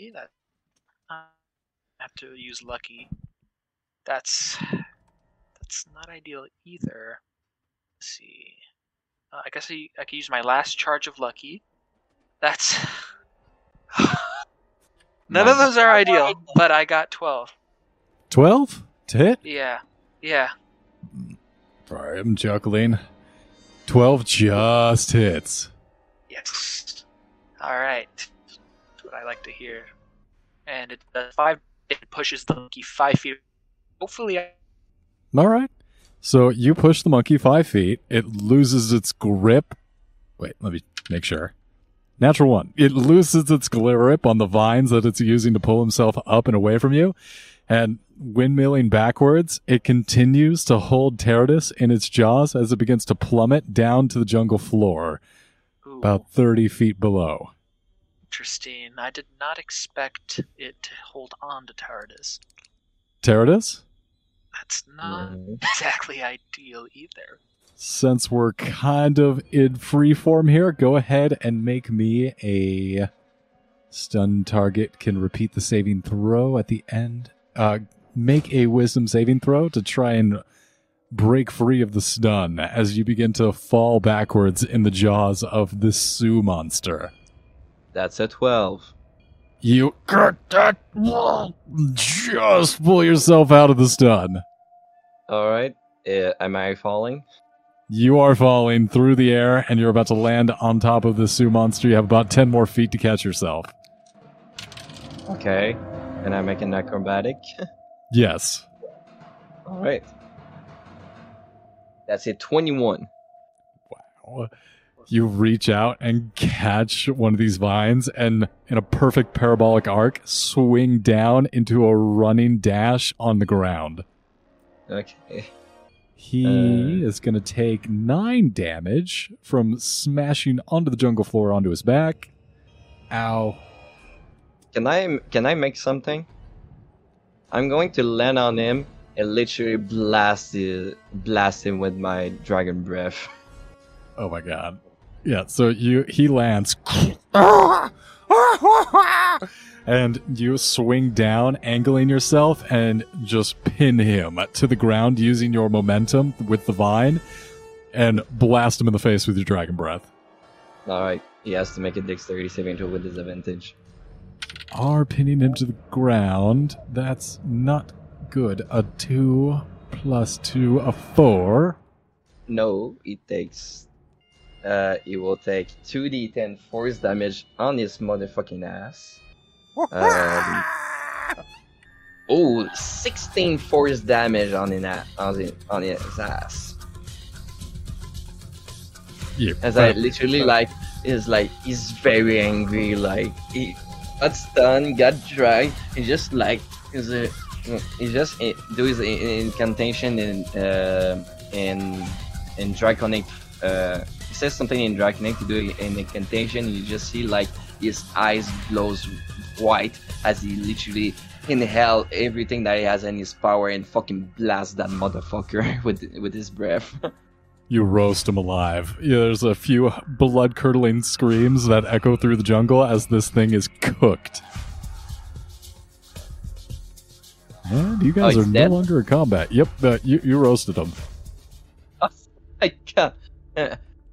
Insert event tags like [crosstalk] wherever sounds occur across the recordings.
Okay, that uh, have to use lucky. That's that's not ideal either. Let's see. Uh, I guess I, I could use my last charge of lucky. That's [laughs] none of those are ideal, but I got twelve. 12 to hit? Yeah, yeah. All right, I'm chuckling. 12 just hits. Yes. All right. What I like to hear. And it does five. It pushes the monkey five feet. Hopefully, I All right. So you push the monkey five feet. It loses its grip. Wait, let me make sure. Natural one. It loses its grip on the vines that it's using to pull himself up and away from you. And windmilling backwards, it continues to hold Teradus in its jaws as it begins to plummet down to the jungle floor, Ooh, about 30 feet below. Interesting. I did not expect it to hold on to Tardis. Teradus? That's not exactly ideal either. Since we're kind of in free form here, go ahead and make me a stun target. Can repeat the saving throw at the end. Uh, make a wisdom saving throw to try and break free of the stun as you begin to fall backwards in the jaws of this su-monster. That's a 12. You just pull yourself out of the stun. Alright. Uh, am I falling? You are falling through the air and you're about to land on top of the su-monster. You have about 10 more feet to catch yourself. Okay. And I make an acrobatic. [laughs] Yes. Alright. That's a 21. You reach out and catch one of these vines and, in a perfect parabolic arc, swing down into a running dash on the ground. Okay. He Uh. is going to take nine damage from smashing onto the jungle floor onto his back. Ow. Can I can I make something? I'm going to land on him and literally blast the, blast him with my dragon breath. Oh my god. Yeah, so you he lands and you swing down, angling yourself and just pin him to the ground using your momentum with the vine and blast him in the face with your dragon breath. Alright, he has to make a dexterity saving throw with disadvantage. Are pinning him to the ground. That's not good. A 2 plus 2, a 4. No, it takes. Uh, he will take 2d10 force damage on his motherfucking ass. Um, oh, 16 force damage on a- on his, on his ass. Yeah, As I literally like is like he's very angry. Like he got stunned, got dragged. He just like is a he just eh, do his incantation in uh, in in draconic. Uh, says something in draconic to do an incantation. You just see like his eyes glows white as he literally inhale everything that he has in his power and fucking blast that motherfucker [laughs] with with his breath. [laughs] You roast him alive. Yeah, there's a few blood curdling screams that echo through the jungle as this thing is cooked. And you guys Oh, are he's no longer in combat. Yep, uh, you, you roasted him. [laughs] I can't.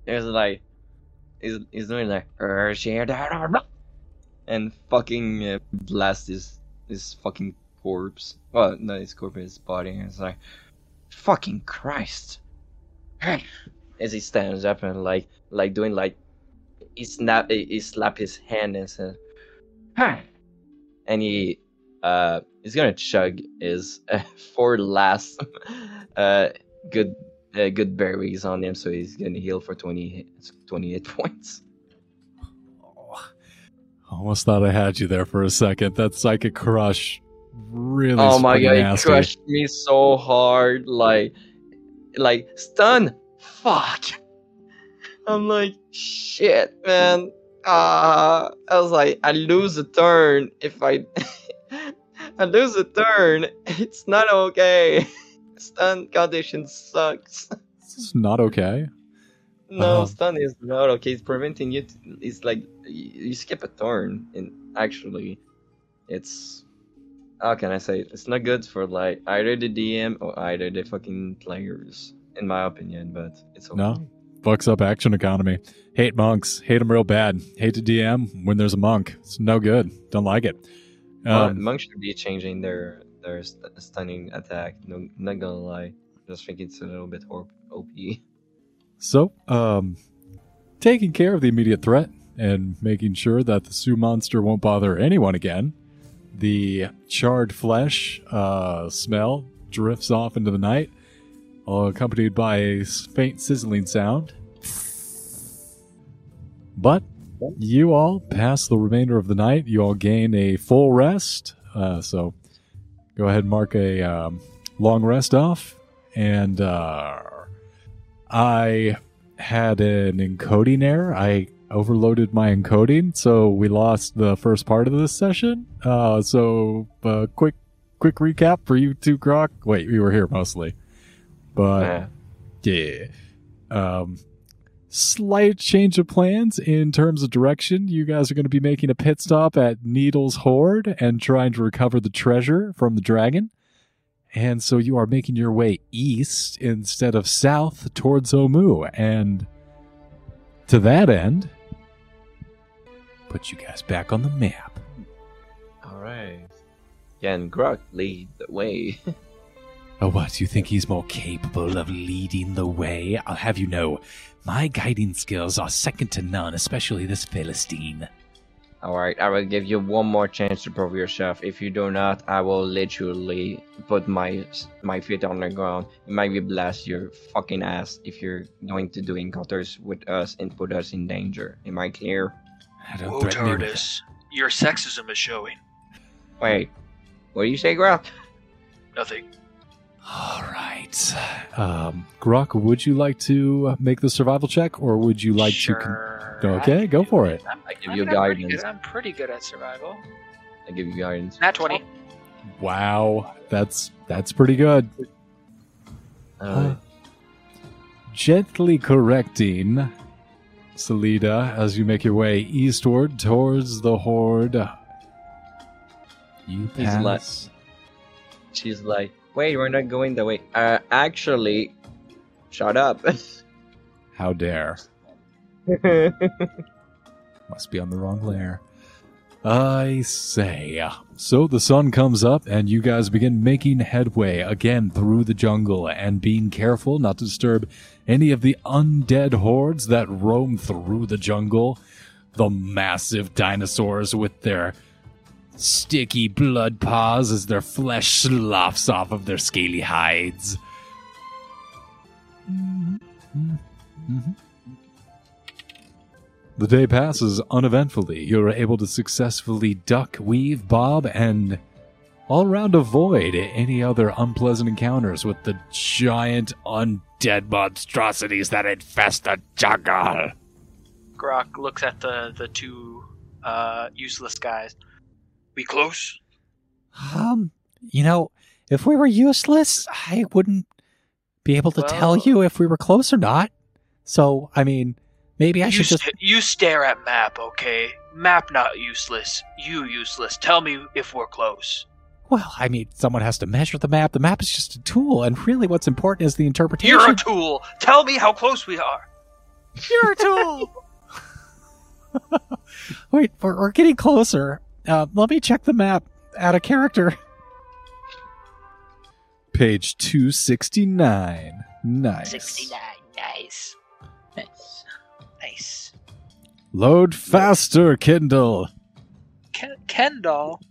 There's like, he's, he's doing like, "Er, share that," and fucking uh, blast his his fucking corpse. Well, not his corpse, his body. And it's like, fucking Christ. [sighs] As he stands up and like like doing like, he snap he, slap his hand and says, [sighs] and he uh he's gonna chug his uh, [laughs] four last [laughs] uh good uh, good berries on him, so he's gonna heal for 20, 28 [laughs] points. Almost thought I had you there for a second. That psychic crush really oh my god, nasty. he crushed me so hard, like, like stun. Fuck. [laughs] I'm like, shit, man. Ah, I was like, I lose a turn if I, [laughs] I lose a turn. It's not okay. Stun condition sucks. It's not okay. No, Uh-huh. stun is not okay. It's preventing you. To, it's like you, you skip a turn. And actually, it's how can I say it? It's not good for like either the DM or either the fucking players, in my opinion. But it's okay. No. Fucks up action economy. Hate monks. Hate them real bad. Hate to DM when there's a monk. It's no good. Don't like it. Um, monks should be changing their stunning attack. No, not gonna lie. Just think it's a little bit OP. So, um, taking care of the immediate threat and making sure that the su-monster won't bother anyone again, the charred flesh uh, smell drifts off into the night, accompanied by a faint sizzling sound. But you all pass the remainder of the night. You all gain a full rest. Uh, so, go ahead and mark a um, long rest off. And uh, I had an encoding error. I overloaded my encoding, so we lost the first part of this session. Uh, so, uh, quick, quick recap for you two, Grok. Wait, we were here mostly, but Yeah. yeah. Um, slight change of plans in terms of direction. You guys are going to be making a pit stop at Needle's Hoard and trying to recover the treasure from the dragon. And so you are making your way east instead of south towards Omu. And to that end, put you guys back on the map. All right. Can Grok lead the way? [laughs] Oh, what? You think he's more capable of leading the way? I'll have you know, my guiding skills are second to none, especially this Philistine. All right. I will give you one more chance to prove yourself. If you do not, I will literally put my my feet on the ground. Maybe blast your fucking ass if you're going to do encounters with us and put us in danger. Am I clear? I don't Whoa, threaten me with Tardis. Your sexism is showing. Wait. What do you say, Grok? Nothing. All right. Um, Grok, would you like to make the survival check, or would you like sure. to? Con- okay, go for it. I'm, I give I you mean, I'm pretty guidance. good- I'm pretty good at survival. I give you guidance. Nat 20. Wow, that's that's pretty good. Uh, Gently correcting Salida as you make your way eastward towards the horde. You He's pass. like- she's like, wait, we're not going that way. Uh, actually, shut up. [laughs] How dare! [laughs] Must be on the wrong layer. I say. So the sun comes up, and you guys begin making headway again through the jungle and being careful not to disturb any of the undead hordes that roam through the jungle. The massive dinosaurs with their sticky blood paws as their flesh sloughs off of their scaly hides. The day passes uneventfully. You're able to successfully duck, weave, bob, and all around avoid any other unpleasant encounters with the giant undead monstrosities that infest the jungle. Grok looks at the the two uh, useless guys. We close? Um, you know, if we were useless, I wouldn't be able to tell you if we were close or not. So, I mean, maybe I should just. you stare at map, okay? Map not useless. You useless. Tell me if we're close. Well, I mean, someone has to measure the map. The map is just a tool, and really, what's important is the interpretation. You're a tool. Tell me how close we are. You're a tool. [laughs] Wait, we're, we're getting closer. Uh, let me check the map. Add a character. Page 269. Nice. 69. Nice. Nice. Nice. Load faster, Kindle. Ken, Ken doll.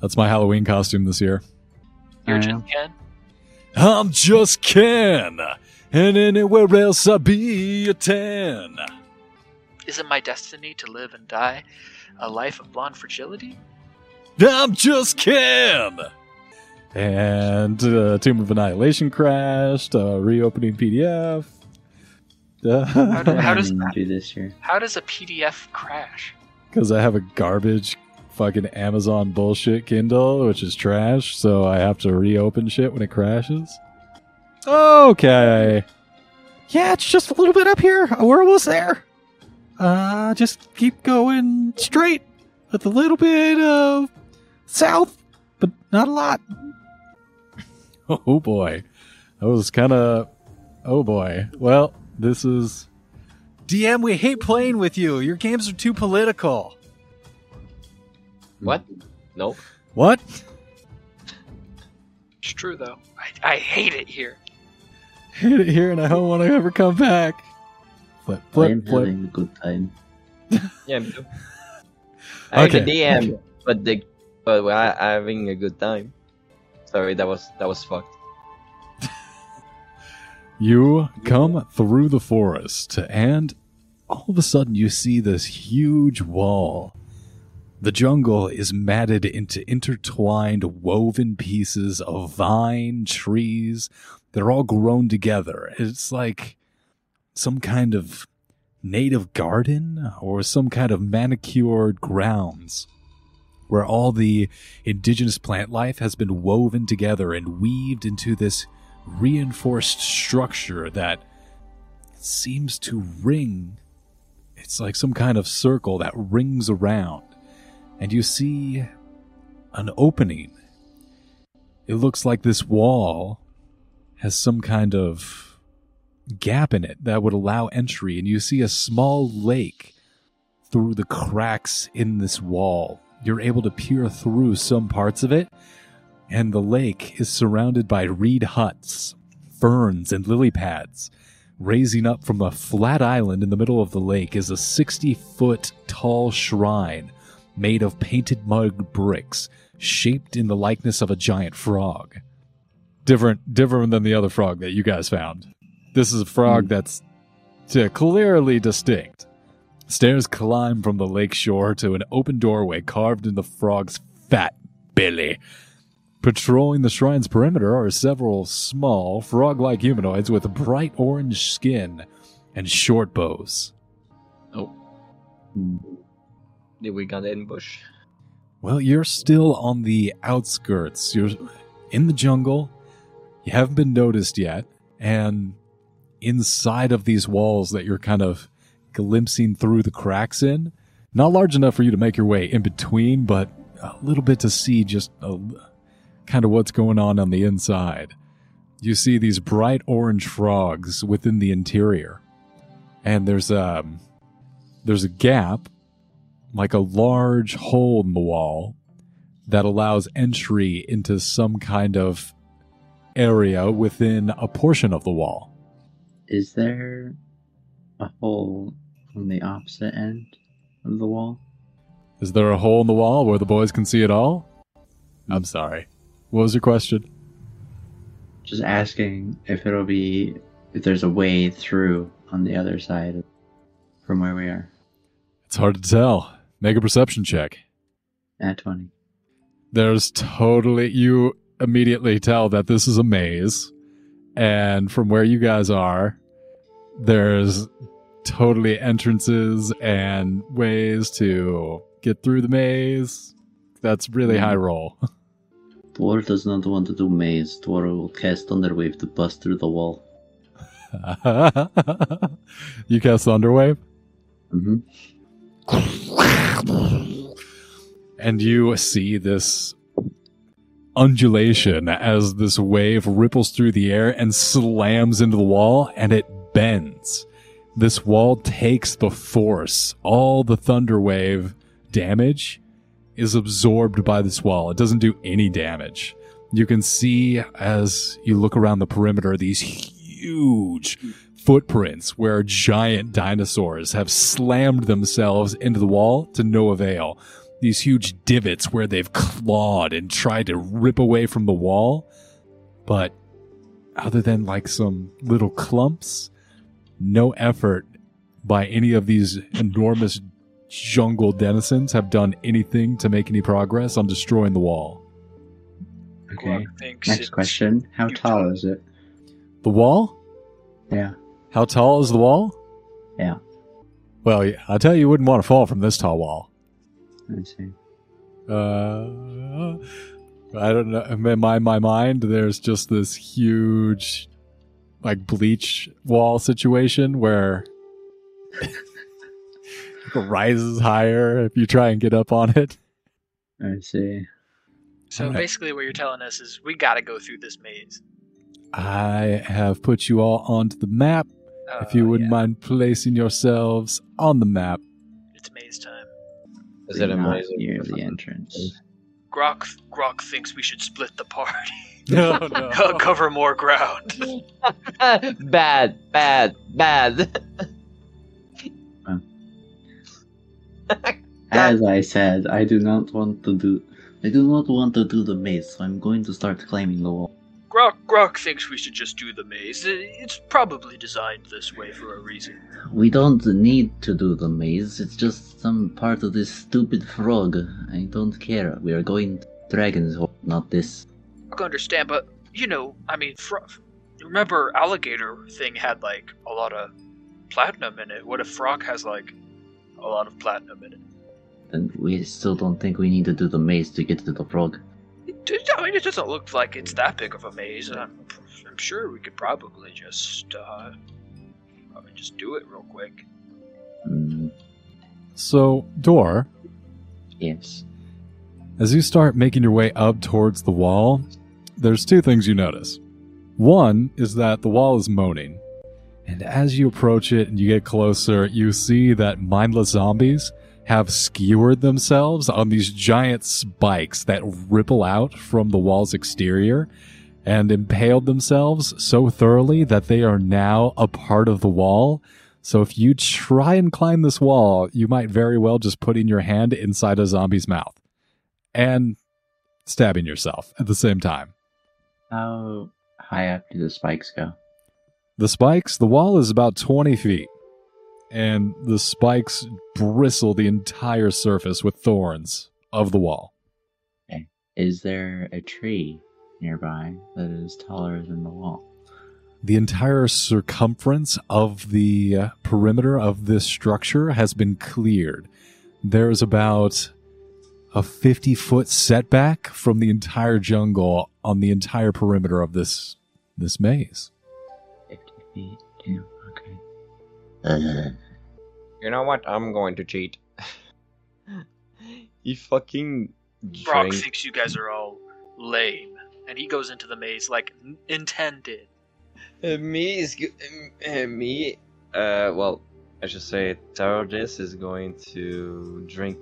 That's my Halloween costume this year. You're I just know. Ken. I'm just Ken, and anywhere else I'd be a 10. Is it my destiny to live and die a life of blonde fragility? I'm just Ken. And uh, Tomb of Annihilation crashed. Uh, reopening PDF. How do- how does- do this year? How does a PDF crash? Because I have a garbage fucking Amazon bullshit Kindle, which is trash, so I have to reopen shit when it crashes. Okay. Yeah, it's just a little bit up here. We're almost there. Uh, just keep going straight with a little bit of south, but not a lot. [laughs] Oh boy. That was kind of. Oh boy. Well, this is. DM, we hate playing with you. Your games are too political. What? Nope. What? It's true though. I, I hate it here. Hate it here and I don't want to ever come back. Flip, I am flip. having a good time. Yeah, me too. [laughs] I'm Okay. the DM, but the but we're having a good time. Sorry, that was that was fucked. [laughs] You come through the forest, and all of a sudden you see this huge wall. The jungle is matted into intertwined, woven pieces of vine, trees. They're all grown together. It's like some kind of native garden or some kind of manicured grounds where all the indigenous plant life has been woven together and weaved into this reinforced structure that seems to ring. It's like some kind of circle that rings around. And you see an opening. It looks like this wall has some kind of gap in it that would allow entry. And you see a small lake through the cracks in this wall. You're able to peer through some parts of it and the lake is surrounded by reed huts, ferns, and lily pads. Raising up from a flat island in the middle of the lake is a 60 foot tall shrine made of painted mud bricks, shaped in the likeness of a giant frog. Different, different than the other frog that you guys found. This is a frog that's uh, clearly distinct. Stairs climb from the lake shore to an open doorway carved in the frog's fat belly. Patrolling the shrine's perimeter are several small, frog like humanoids with bright orange skin and short bows. Hmm. Did we got ambush? Well, you're still on the outskirts. You're in the jungle. You haven't been noticed yet. And inside of these walls that you're kind of glimpsing through the cracks in, not large enough for you to make your way in between, but a little bit to see just a, kind of what's going on on the inside. You see these bright orange frogs within the interior. And there's um there's a gap like a large hole in the wall that allows entry into some kind of area within a portion of the wall. Is there a hole on the opposite end of the wall? Is there a hole in the wall where the boys can see it all? Hmm. I'm sorry. What was your question? Just asking if it'll be if there's a way through on the other side from where we are. It's hard to tell. Make a perception check. At twenty. There's totally, you immediately tell that this is a maze. And from where you guys are, there's totally entrances and ways to get through the maze. That's really high roll. [laughs] Dwarf does not want to do maze. Dwarf will cast Thunderwave to bust through the wall. [laughs] you cast Thunderwave? Mm-hmm. and you see this undulation as this wave ripples through the air and slams into the wall and it bends. This wall takes the force. All the thunder wave damage is absorbed by this wall. It doesn't do any damage. You can see as you look around the perimeter these huge footprints where giant dinosaurs have slammed themselves into the wall to no avail. These huge divots where they've clawed and tried to rip away from the wall. But other than like some little clumps, no effort by any of these enormous jungle denizens have done anything to make any progress on destroying the wall. Okay. Glug thinks Next question. How tall is it? The wall? Yeah. How tall is the wall? Yeah. Well, I tell you, you wouldn't want to fall from this tall wall. I see. Uh, I don't know. In my my mind, there's just this huge, like bleach wall situation where [laughs] it rises higher if you try and get up on it. I see. So Okay. basically, what you're telling us is we got to go through this maze. I have put you all onto the map. if you Uh, wouldn't yeah, mind placing yourselves on the map. It's maze time. Is it Not amazing? near the entrance? Grok Grok thinks we should split the party, [laughs] [laughs] No, no. [laughs] Cover more ground. bad, bad, bad. As I said, I do not want to do. I do not want to do the maze, so I'm going to start climbing the wall. Grok Grok thinks we should just do the maze. It's probably designed this way for a reason. We don't need to do the maze. It's just some part of this stupid frog. I don't care. We are going to Dragon's Hole, not this. I can understand, but you know, I mean, fro- remember alligator thing had like a lot of platinum in it. What if frog has like a lot of platinum in it? And we still don't think we need to do the maze to get to the frog. It- I mean, it doesn't look like it's that big of a maze. I'm, I'm sure we could probably just, uh, probably just do it real quick. So, Door, yes. as you start making your way up towards the wall, there's two things you notice. One is that the wall is moaning, and as you approach it and you get closer, you see that mindless zombies have skewered themselves on these giant spikes that ripple out from the wall's exterior and impaled themselves so thoroughly that they are now a part of the wall. So if you try and climb this wall, you might very well just put in your hand inside a zombie's mouth and stabbing yourself at the same time. How high up do the spikes go? The spikes, the wall is about 20 feet, and the spikes bristle the entire surface with thorns of the wall. Is there a tree nearby that is taller than the wall? The entire circumference of the uh, perimeter of this structure has been cleared. There's about a 50 foot setback from the entire jungle on the entire perimeter of this this maze. 50 feet. Yeah, okay. You know what? I'm going to cheat. [laughs] he fucking Grok drank. thinks you guys are all lame, and he goes into the maze like intended. Uh, me is go- uh, me. Uh, well, I should say Tardis is going to drink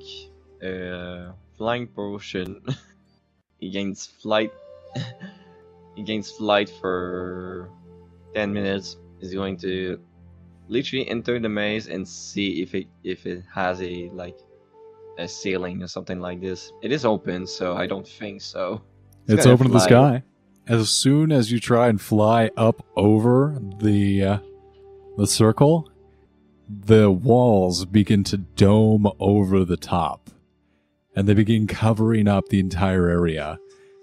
a flying potion. [laughs] he gains flight. [laughs] he gains flight for ten minutes. He's going to literally enter the maze and see if it if it has a like a ceiling or something like this. It is open, so I don't think so. It's gonna open to the sky. As soon as you try and fly up over the uh, the circle, the walls begin to dome over the top, and they begin covering up the entire area,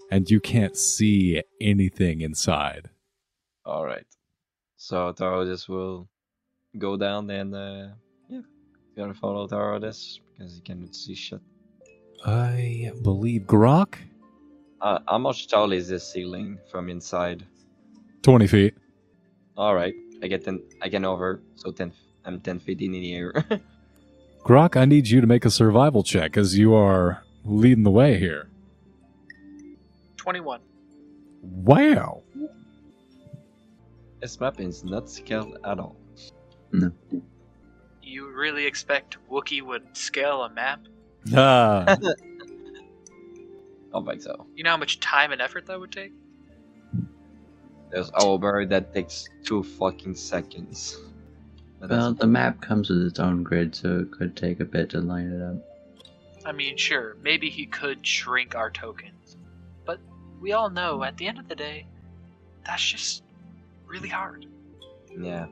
and you can't see anything inside. All right. So Tarodis will go down and uh, yeah, you gotta follow Tarodis because he cannot see shit. I believe Grok, Uh, how much tall is this ceiling from inside? twenty feet. All right, I get ten. I get over. So ten. I'm ten feet in the air. [laughs] Grok, I need you to make a survival check as you are leading the way here. Twenty-one. Wow. this map is not scaled at all. You really expect Wookie would scale a map? Ah. [laughs] don't think so. You know how much time and effort that would take? There's over that takes two fucking seconds. But well, the map comes with its own grid, so it could take a bit to line it up. I mean, sure, maybe he could shrink our tokens. But we all know at the end of the day, that's just really hard. yeah.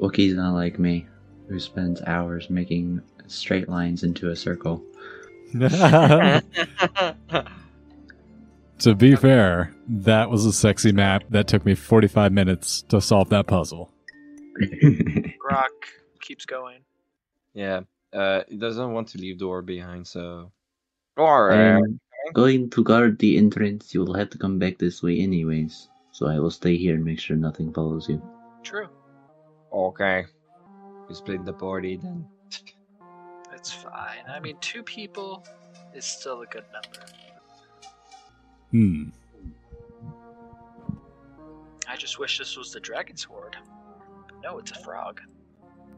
Wookiee's not like me, who spends hours making straight lines into a circle. [laughs] To be fair, that was a sexy map that took me 45 minutes to solve that puzzle. [laughs] Grok keeps going. yeah. Uh, he doesn't want to leave door behind, so. Or I am going to guard the entrance. You will have to come back this way anyways. So I will stay here and make sure nothing follows you. True. Okay. We split the party then. [laughs] That's fine. I mean, two people is still a good number. Hmm. I just wish this was the dragon's horde. But no, it's a frog.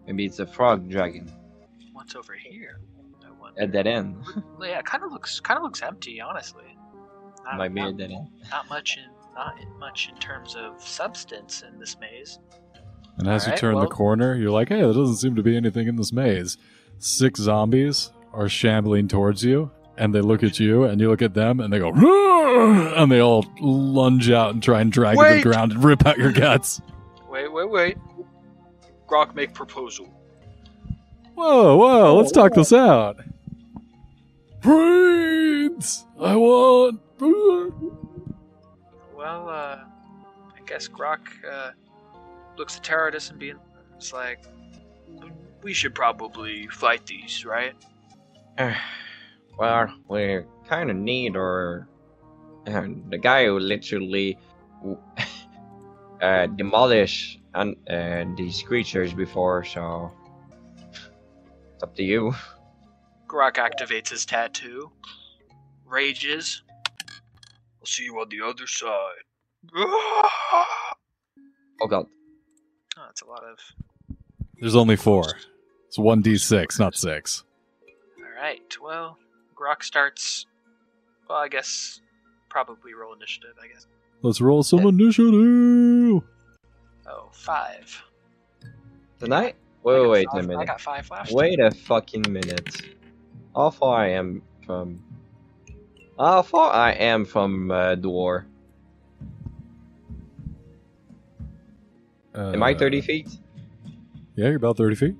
Maybe it's a frog dragon What's over here? At that end. [laughs] Yeah, it kind of looks kind of looks empty, honestly. Not, Might be not, at that end. not much in not much in terms of substance in this maze. And as you turn well- the corner, you're like, hey, there doesn't seem to be anything in this maze. Six zombies are shambling towards you, and they look at you, and you look at them, and they go, and they all lunge out and try and drag you to the ground and rip out your guts. Wait, wait, wait. Grok make proposal. Whoa, whoa, let's talk this out. Brains! I want. Well, uh, I guess Grok uh, looks at Teradus and being, it's like, we should probably fight these, right? well, we kind of need our uh, the guy who literally [laughs] uh, demolished un- uh, these creatures before. So it's up to you. Grok activates his tattoo, rages. I'll see you on the other side. Oh god. That's a lot of. There's only four. It's 1d6, not six. Alright, well, Grok starts. Well, I guess. Probably roll initiative, I guess. Let's roll some initiative. Oh, five. Tonight? I Wait, wait five- a minute. I got five left. Wait a fucking minute. How far I am from? How far I am from uh, door? Am I Uh, 30 feet? Yeah, you're about 30 feet.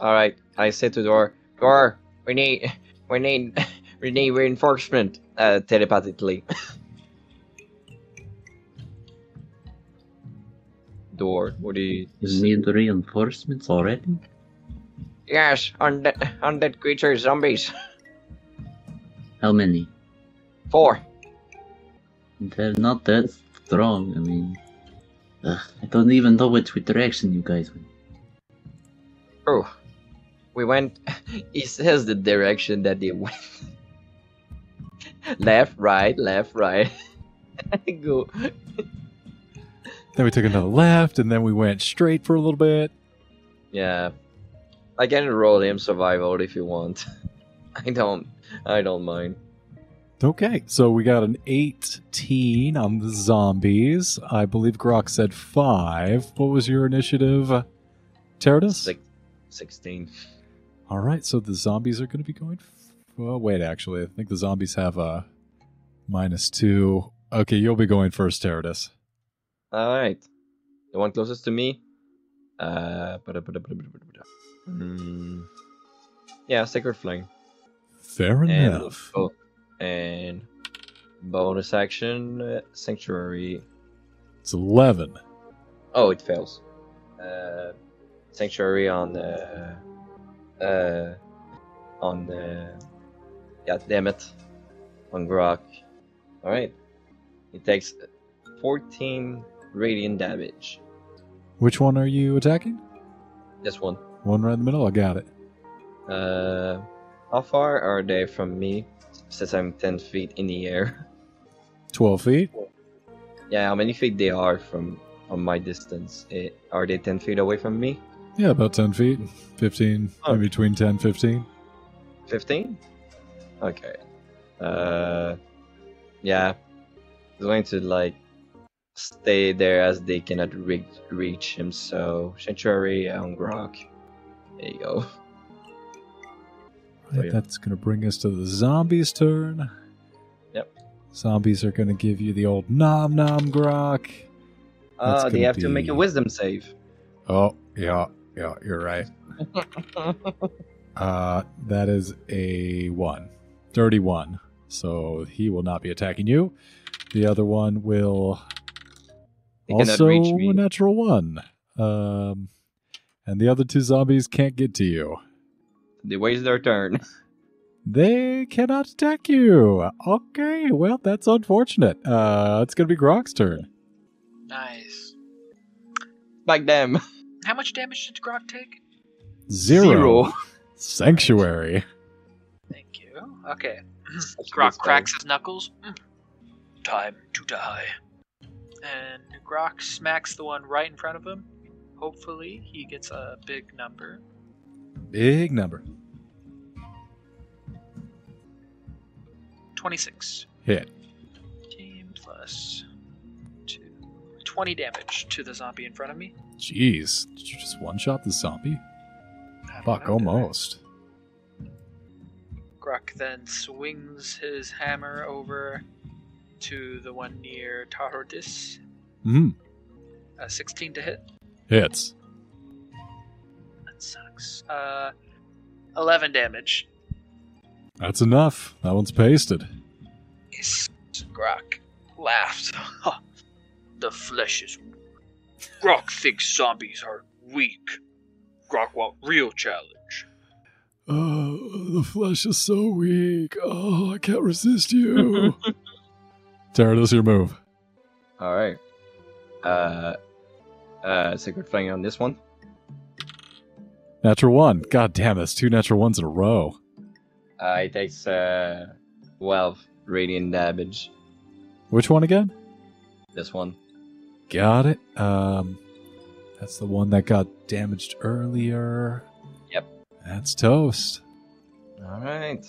All right. I said to door, door. We need, [laughs] we need, [laughs] we need reinforcement. Uh, telepathically. [laughs] door. What do you? You need reinforcements already? Yes, undead, undead creatures, zombies. How many? Four. They're not that strong. I mean, ugh, I don't even know which direction you guys went. Oh, we went. [laughs] He says the direction that they went. [laughs] left, right, left, right. [laughs] Go. Then we took another left, and then we went straight for a little bit. Yeah, I can roll him survival if you want. I don't. I don't mind. Okay, so we got an 18 on the zombies. I believe Grok said 5. What was your initiative, Teradus? Six, Sixteen. All right, so the zombies are going to be going. F- well, wait, actually, I think the zombies have a minus 2. Okay, you'll be going first, Teradus. All right. The one closest to me. Uh. Hmm. Yeah, sacred flame. Fair And enough. oh, and bonus action uh, sanctuary. It's 11. Oh, it fails. Uh, sanctuary on the. Uh, on the. God damn it. On Grok. Alright. it takes 14 radiant damage. Which one are you attacking? This one. One right in the middle? I got it. Uh, how far are they from me? Since I'm 10 feet in the air. 12 feet? Yeah, how many feet they are from from my distance? Eh, are they 10 feet away from me? Yeah, about 10 feet. 15, Oh. in between 10 15. 15? Okay. Uh, yeah. He's going to like stay there as they cannot re- reach him. So Sanctuary on Grok. There you go. Right, yeah. That's going to bring us to the zombies' turn. Yep. Zombies are going to give you the old nom nom grok. That's Uh, they have to make a Wisdom save. Oh, yeah, yeah, you're right. [laughs] Uh, that is a one. 31. So he will not be attacking you. The other one will They also reach me. a natural one. Um, and the other two zombies can't get to you. They waste their turn. [laughs] They cannot attack you. Okay, well, that's unfortunate. Uh, it's gonna be Grok's turn. Nice. Back them. [laughs] How much damage did Grok take? Zero. Zero. Sanctuary. Thank you. Okay. That's [clears throat] Grok cracks his knuckles. [clears throat] Time to die. And Grok smacks the one right in front of him. Hopefully, he gets a big number. Big number. 26. Hit. 15 plus 2. 20 damage to the zombie in front of me. Jeez. Did you just one shot the zombie? Fuck, know, almost. Grok then swings his hammer over to the one near Tarodis. Hmm. Uh, 16 to hit. Hits. That. Uh, 11 damage. That's enough. That one's pasted. Yes. Grok laughed. [laughs] the flesh is. Grok thinks zombies are weak. Grok want real challenge. Oh, the flesh is so weak. Oh, I can't resist you. [laughs] Tara, your move. All right. Uh, uh, sacred flame on this one. Natural one. God damn, that's two natural ones in a row. Uh, it takes uh, 12 radiant damage. Which one again? This one. Got it. Um, that's the one that got damaged earlier. Yep. That's toast. All right.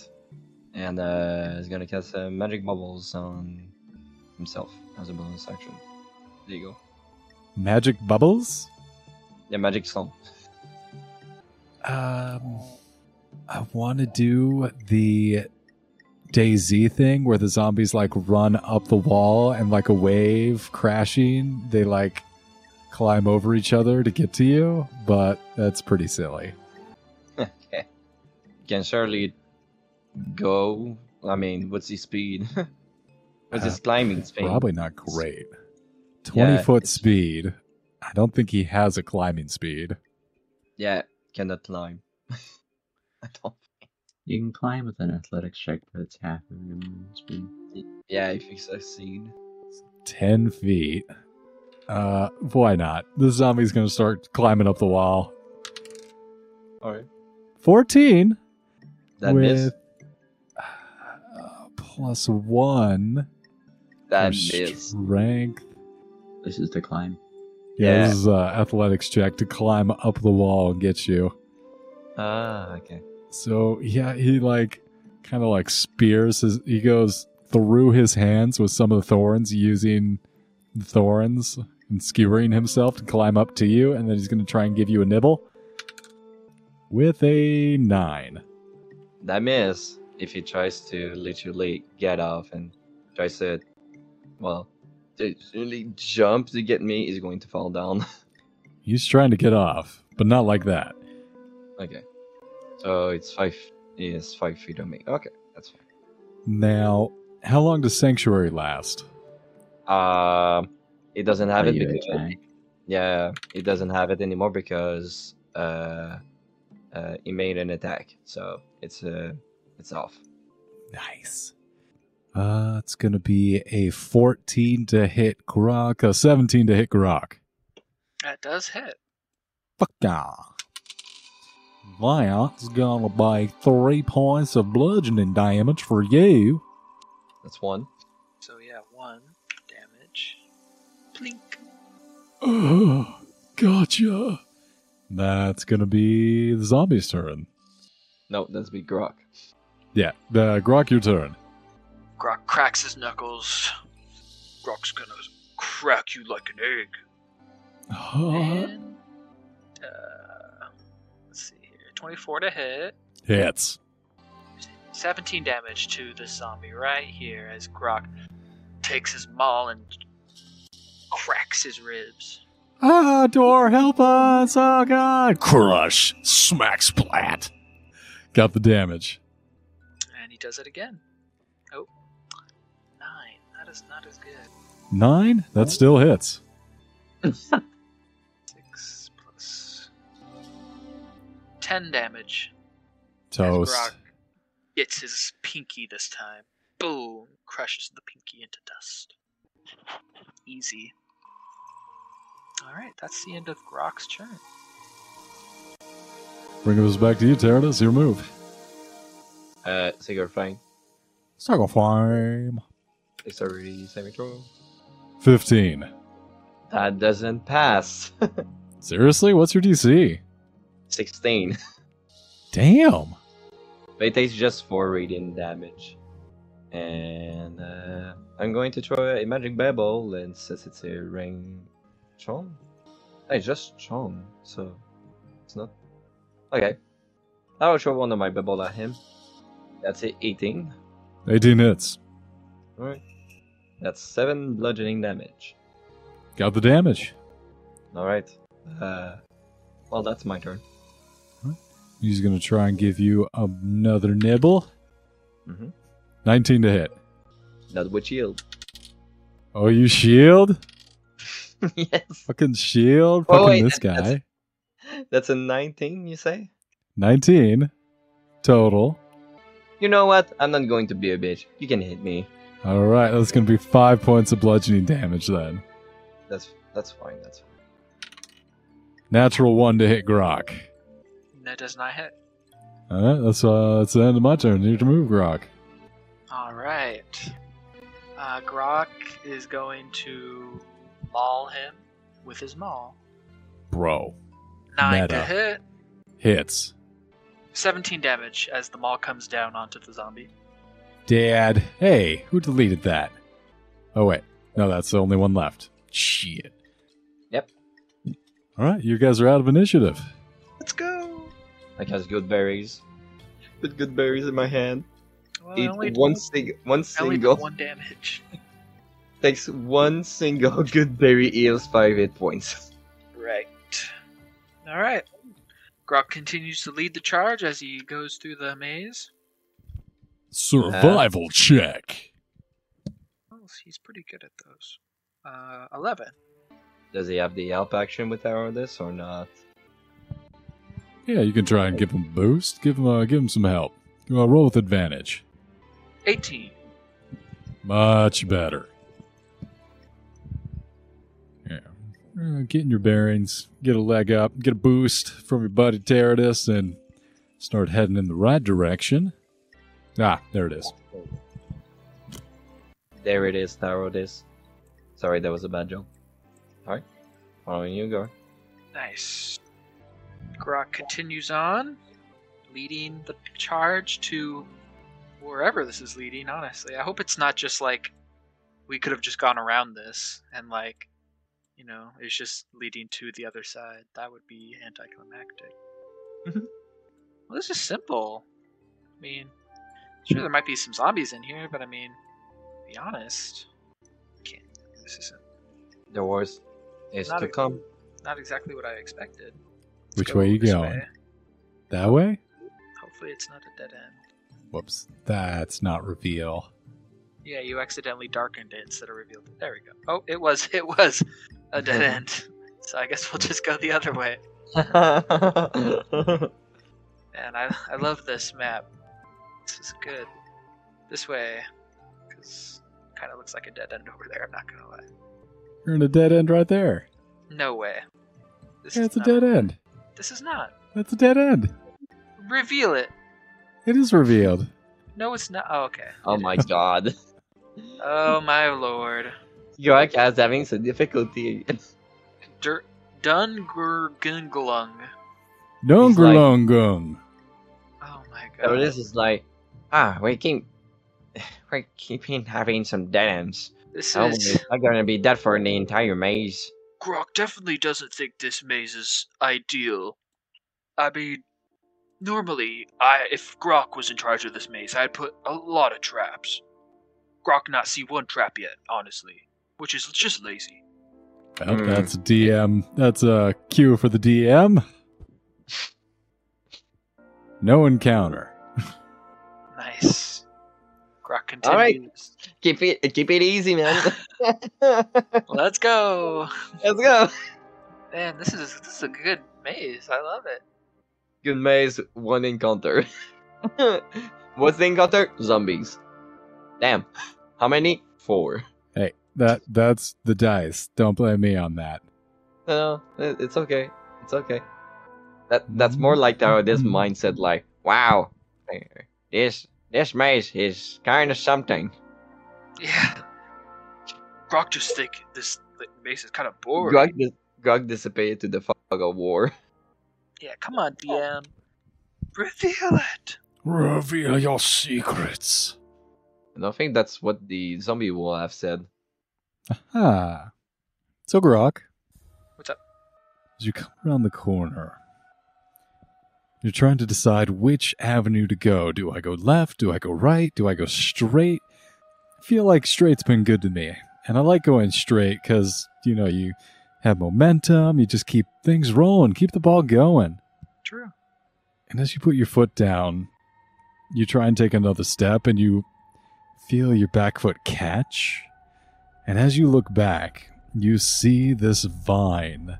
And uh, he's gonna cast uh, magic bubbles on himself as a bonus action. There you go. Magic bubbles. Yeah, magic stone. [laughs] Um, I want to do the DayZ thing where the zombies like run up the wall and like a wave crashing, they like climb over each other to get to you, but that's pretty silly. okay. Can surely go. I mean, what's his speed? [laughs] what's his Uh, climbing speed? Probably not great. 20 Yeah, foot speed. I don't think he has a climbing speed. Yeah, cannot climb. [laughs] I don't. You can climb with an athletics check, but it's half of your movement speed. Yeah, if you succeed. 10 feet. Uh, why not? The zombie's gonna start climbing up the wall. Alright. 14 That with miss. uh, plus one That is for strength. This is the climb. Yeah, Yeah. this is uh, athletics check to climb up the wall and get you. Ah, okay. So yeah, he like kind of like spears his. He goes through his hands with some of the thorns, using the thorns and skewering himself to climb up to you, and then he's going to try and give you a nibble with a nine. That miss. If he tries to literally get off and tries to, well, to really jump to get me, he's going to fall down. [laughs] He's trying to get off, but not like that. okay. So it's five. Is five feet on me. Okay, that's fine. Now, how long does sanctuary last? Um, it doesn't have Are it because yeah, it doesn't have it anymore because uh, uh, he made an attack, so it's uh, it's off. Nice. Uh, it's gonna be a 14 to hit Grok, a 17 to hit Grok. That does hit. Fuck yeah. That's gonna be three points of bludgeoning damage for you. That's one. So yeah, one damage. Plink. Oh, [gasps] gotcha. That's gonna be the zombie's turn. No, that's big Grok. Yeah, uh, Grok, your turn. Grok cracks his knuckles. Grok's gonna crack you like an egg. And uh, let's see here, twenty-four to hit. hits. 17 damage to the zombie right here as Grok takes his maul and cracks his ribs. Ah, door, help us! Oh god! Crush, smack, splat. Got the damage. And he does it again. Nine. That is not as good. Nine. That still hits. [laughs] Six. Ten damage. as Toast. Gets his pinky this time. Boom! Crushes the pinky into dust. Easy. Alright, that's the end of Grok's turn. Bring us back to you, Teradus. Your move. Uh, Sigurd Fang. Circle flame. Dexterity saving throw. 15. That doesn't pass. [laughs] Seriously? What's your DC? 16. Damn. But it takes just 4 radiant damage. And uh, I'm going to throw a magic bubble, and since it's a ring charm, I just charm, so it's not. Okay. I will throw one of my bubble at him. That's it, 18. 18 hits. Alright. That's 7 bludgeoning damage. Got the damage. Alright. Uh, well, that's my turn. He's going to try and give you another nibble. Mhm. 19 to hit. Not with shield. Oh, you shield? [laughs] yes. Fucking shield? Oh, Fucking wait, this that- that's- guy. That's a 19, you say? 19 total. You know what? I'm not going to be a bitch. You can hit me. All right, that's going to be five points of bludgeoning damage then. That's that's fine. That's fine. Natural one to hit Grok. That does not hit. All right, that's uh, that's the end of my turn. Need to move, Grok. All right. Uh, Grok is going to maul him with his maul. Bro, Nine Meta. to hit. hits. 17 damage as the maul comes down onto the zombie. Dad, hey, who deleted that? Oh wait, no, that's the only one left. Shit. Yep. All right, you guys are out of initiative. Let's go. I cast good berries. Put good berries in my hand. Well, Eat only, one sing- one single one damage. [laughs] takes one single good berry heals five hit points. Right. All right. Grok continues to lead the charge as he goes through the maze. Survival check. Oh, he's pretty good at those. Uh, 11. Does he have the help action with our this or not? Yeah, you can try and give him a boost. Give him, uh, give him some help. Uh, roll with advantage. 18. Much better. Yeah. Uh, getting your bearings, get a leg up, get a boost from your buddy Teradus, and start heading in the right direction. Ah, there it is. There it is, Taro this. Sorry, that was a bad joke. Alright. Following you, go. Nice. Grok continues on, leading the charge to wherever this is leading, honestly. I hope it's not just like we could have just gone around this and like you know, it's just leading to the other side. That would be anticlimactic. Mhm. well, this is simple. I mean, sure there might be some zombies in here, but I mean, to be honest, can't. This isn't The worst is Not to a- come. not exactly what I expected. Let's Which go way you going? way. That way? Hopefully, it's not a dead end. Whoops. That's not reveal. Yeah, you accidentally darkened it instead of revealed it. There we go. Oh, it was it was a dead [laughs] end. So I guess we'll just go the other way. [laughs] And I I love this map. This is good. This way, because kind of looks like a dead end over there. I'm not gonna lie. You're in a dead end right there. No way. This Yeah, is it's a not- dead end. This is not. That's a dead end. Reveal it. It is revealed. No, it's not. Oh, okay. oh my god. Oh my lord. Grok is having some difficulty. Dur- Dungurgunglung. Nongrlongung. Oh my So god. this is like, ah, we keep, [sighs] we keeping having some dead ends. This Oh, is. I'm gonna be dead for the entire maze. Grok definitely doesn't think this maze is ideal. I mean, normally, I if Grok was in charge of this maze, I'd put a lot of traps. Grok not see one trap yet, honestly, which is just lazy. Well, Hmm. that's a DM. That's a cue for the DM. [laughs] No encounter. Nice. Grok continues. All right. Keep it, keep it easy, man. [laughs] [laughs] Let's go. Let's go. Man, this is this is a good maze. I love it. Good maze, one encounter. [laughs] What's the encounter? Zombies. Damn. How many? Four. Hey, that that's the dice. Don't blame me on that. No, it's okay. It's okay. That that's more like our this mm-hmm. mindset. Like, wow, this this maze is kind of something. Yeah. Grok just think this maze is kind of boring. Grok, dis- Grok dissipated to the fog of war. Yeah, come on, DM. Reveal it. Reveal your secrets. And I think that's what the zombie will have said. Ah. So, Grok, What's up? as you come around the corner, you're trying to decide which avenue to go. Do I go left? Do I go right? Do I go straight? I feel like straight's been good to me. And I like going straight because, you know, you have momentum, you just keep things rolling, keep the ball going. True. And as you put your foot down, you try and take another step and you feel your back foot catch. And as you look back, you see this vine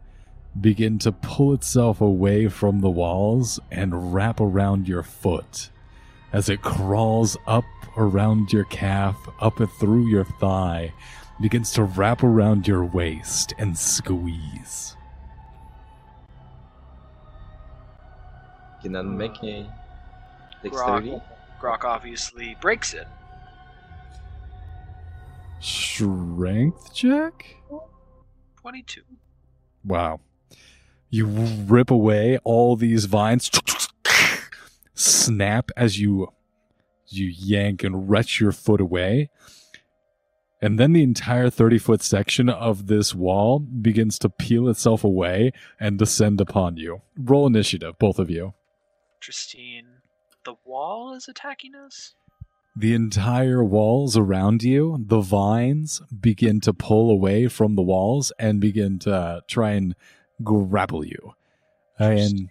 begin to pull itself away from the walls and wrap around your foot as it crawls up around your calf, up and through your thigh, begins to wrap around your waist and squeeze. Can I make a dexterity? Grok, Grok obviously breaks it. Strength check? 22. Wow. You rip away all these vines, snap as you you yank and wrench your foot away. And then the entire 30 foot section of this wall begins to peel itself away and descend upon you. Roll initiative, both of you. Interesting. The wall is attacking us? The entire walls around you, the vines begin to pull away from the walls and begin to try and grapple you. And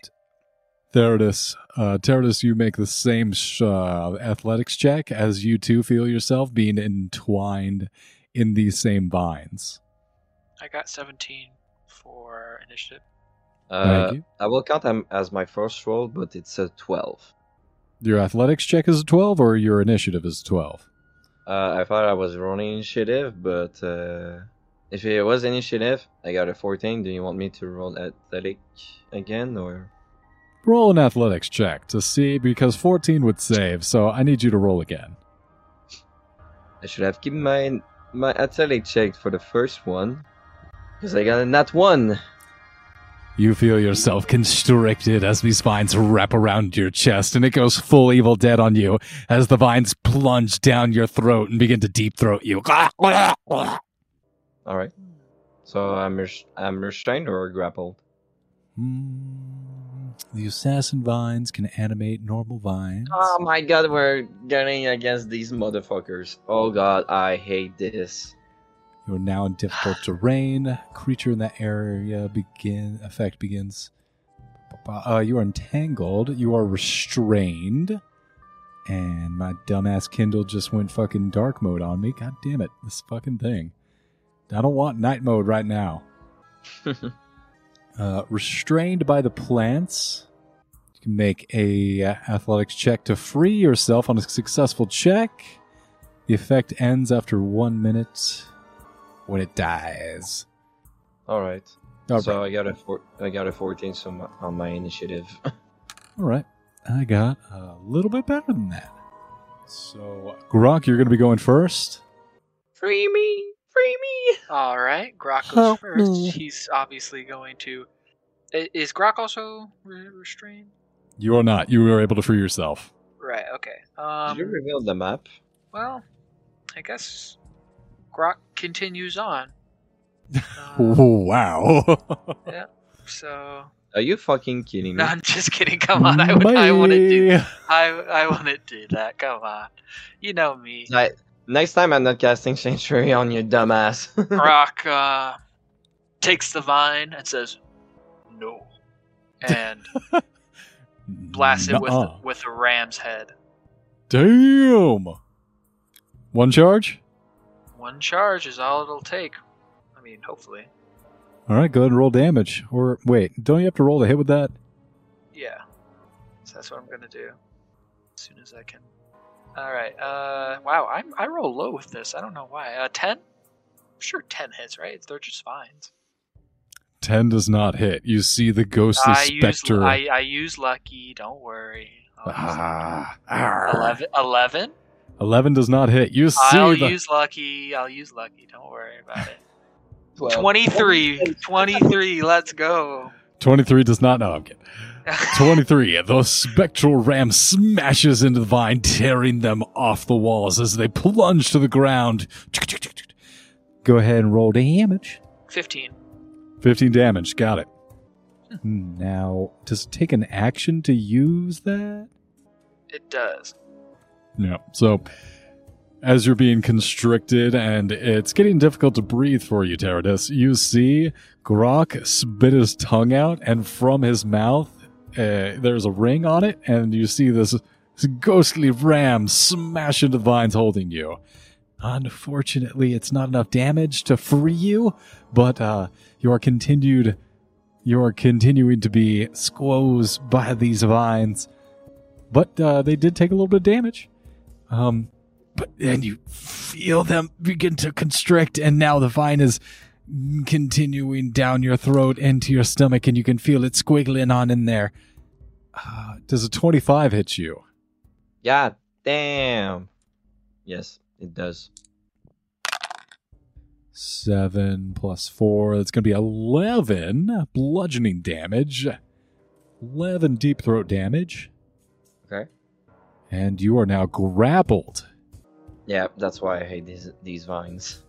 Therodus, uh, Therodus, you make the same sh- uh, athletics check as you too feel yourself being entwined in these same vines. I got 17 for initiative. Uh, Thank you. I will count them as my first roll, but it's a 12. Your athletics check is a 12 or your initiative is a 12? Uh, I thought I was rolling initiative, but uh, if it was initiative, I got a 14. Do you want me to roll athletic again, or Roll an athletics check to see because 14 would save, so I need you to roll again. I should have given my my athletic check for the first one because I got a nat one. You feel yourself constricted as these vines wrap around your chest, and it goes full Evil Dead on you as the vines plunge down your throat and begin to deep throat you. [laughs] All right. So I'm res- I'm restrained or grappled. Hmm, the assassin vines can animate normal vines. Oh my god, we're getting against these motherfuckers. Oh god, I hate this. You are now in difficult [sighs] terrain. Creature in that area begin effect begins. Uh, you are entangled. You are restrained. And my dumbass Kindle just went fucking dark mode on me. God damn it. This fucking thing. I don't want night mode right now. [laughs] Uh, restrained by the plants. You can make a uh, athletics check to free yourself on a successful check. The effect ends after one minute when it dies. All right. All so right. I got a four, I got a 14 so my, on my initiative. [laughs] All right. I got a little bit better than that. So, Grok, you're going to be going first. free me, free me. All right, Grok goes Help first. me. He's obviously going to. I- Is Grok also re- restrained? You are not. You were able to free yourself. Right. Okay. Did Um. you reveal the map? Well, I guess Grok continues on. Uh, [laughs] wow. [laughs] Yeah. So Are you fucking kidding me? no, I'm just kidding. Come on, I would. I wouldn't do. I I wouldn't do that. Come on, you know me. Ni- Next time I'm not casting [laughs] Sanctuary on your dumbass. [laughs] Grok uh, takes the vine and says, "No," and [laughs] blasts it with Nuh-uh. with a ram's head. Damn. One charge? One charge is all it'll take. I mean, hopefully. All right, go ahead and roll damage. Or wait, don't you have to roll to hit with that? Yeah. So that's what I'm gonna do. As soon as I can. Alright, uh wow, I'm I roll low with this. I don't know why. Uh ten? Sure ten hits, right? They're just vines. 10 does not hit. You see the ghostly I use specter. I, I use lucky, don't worry. Ah, lucky. 11 11? 11 does not hit. You see I'll the use lucky. I'll use lucky. Don't worry about it. [laughs] 12. 23. [laughs] 23. Let's go. 23 does not know. I'm kidding. 23. The spectral ram smashes into the vine, tearing them off the walls as they plunge to the ground. Go ahead and roll damage. 15. 15 damage. Got it. Hmm, now, does it take an action to use that? It does. Yeah. So, as you're being constricted and it's getting difficult to breathe for you, Teradus, you see Grok spit his tongue out, and from his mouth, uh, there's a ring on it, and you see this, this ghostly ram smash into the vines holding you. Unfortunately, it's not enough damage to free you, but uh, you are continued. You are continuing to be squoze by these vines, but uh, they did take a little bit of damage. Um, but then you feel them begin to constrict, and now the vine is continuing down your throat into your stomach, and you can feel it squiggling on in there. Uh, does a 25 hit you? Yeah, damn. Yes, it does. 7 plus 4, that's going to be 11 bludgeoning damage. 11 deep throat damage. Okay. And you are now grappled. Yeah, that's why I hate these these vines.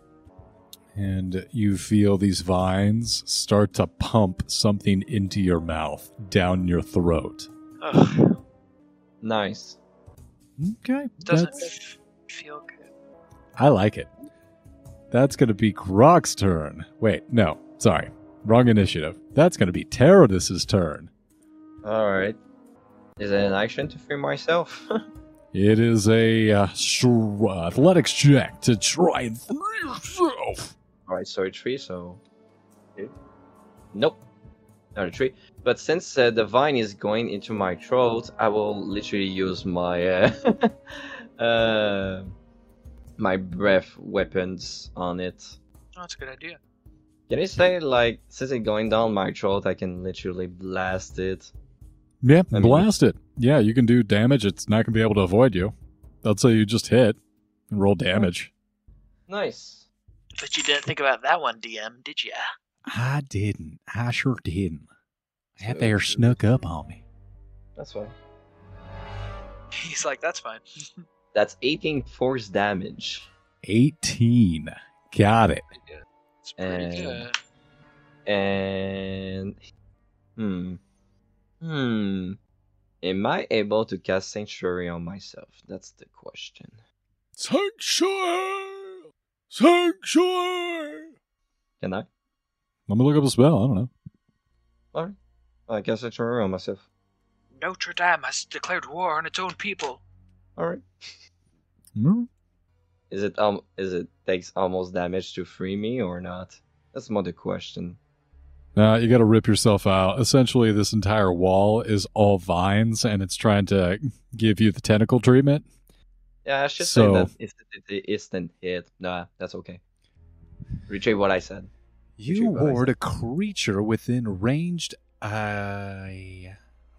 And you feel these vines start to pump something into your mouth, down your throat. Ugh, Nice. Okay, doesn't that's- feel good. I like it. That's going to be Grok's turn. Wait, no, sorry, wrong initiative. That's going to be Terodus's turn. All right. Is it an action to free myself? [laughs] It is a uh, str- athletics check to try and free yourself. All right, so a tree. So, okay. nope, not a tree. But since uh, the vine is going into my throat, I will literally use my uh, [laughs] uh, my breath weapons on it. Oh, that's a good idea. Can you say like since it's going down my throat, I can literally blast it? Yeah, I mean- blast it. Yeah, you can do damage. It's not going to be able to avoid you. I'd say you just hit and roll damage. Nice. But you didn't think about that one, DM, did you? I didn't. I sure didn't. That So- there snuck up on me. That's fine. He's like, that's fine. [laughs] That's 18 force damage. 18. Got it. It's pretty And- good. And hmm, hmm, am I able to cast Sanctuary on myself? That's the question. Sanctuary! Sanctuary! Can I? Let me look up a spell. I don't know. Alright, I cast Sanctuary on myself. Notre Dame has declared war on its own people. Alright. Hmm? Is it um? Is it takes almost damage to free me or not? That's more the question. Uh, you got to rip yourself out. Essentially, this entire wall is all vines, and it's trying to give you the tentacle treatment. Yeah, I should So- say that it's the instant hit. Nah, that's okay. Retrieve what I said. You Retrieve ward a creature within ranged uh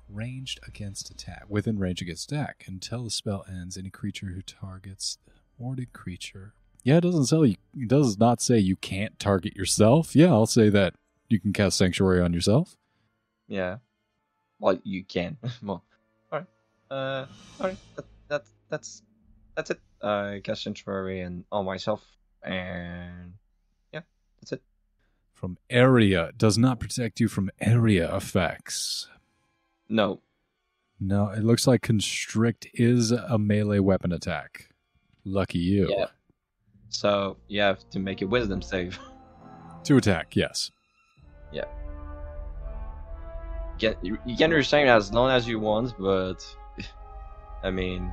ranged against attack within range against attack until the spell ends. Any creature who targets the warded creature. Yeah, it doesn't say you. It does not say you can't target yourself. Yeah, I'll say that you can cast sanctuary on yourself. Yeah. Well, you can. [laughs] well, all right. Uh, all right. That, that that's that's it. Uh, cast sanctuary and on myself, and yeah, that's it. From area does not protect you from area effects. No. No, it looks like constrict is a melee weapon attack. Lucky you. Yeah. So you have to make a wisdom save. [laughs] To attack, yes. Yeah. Get you you can restrain as long as you want, but [laughs] I mean,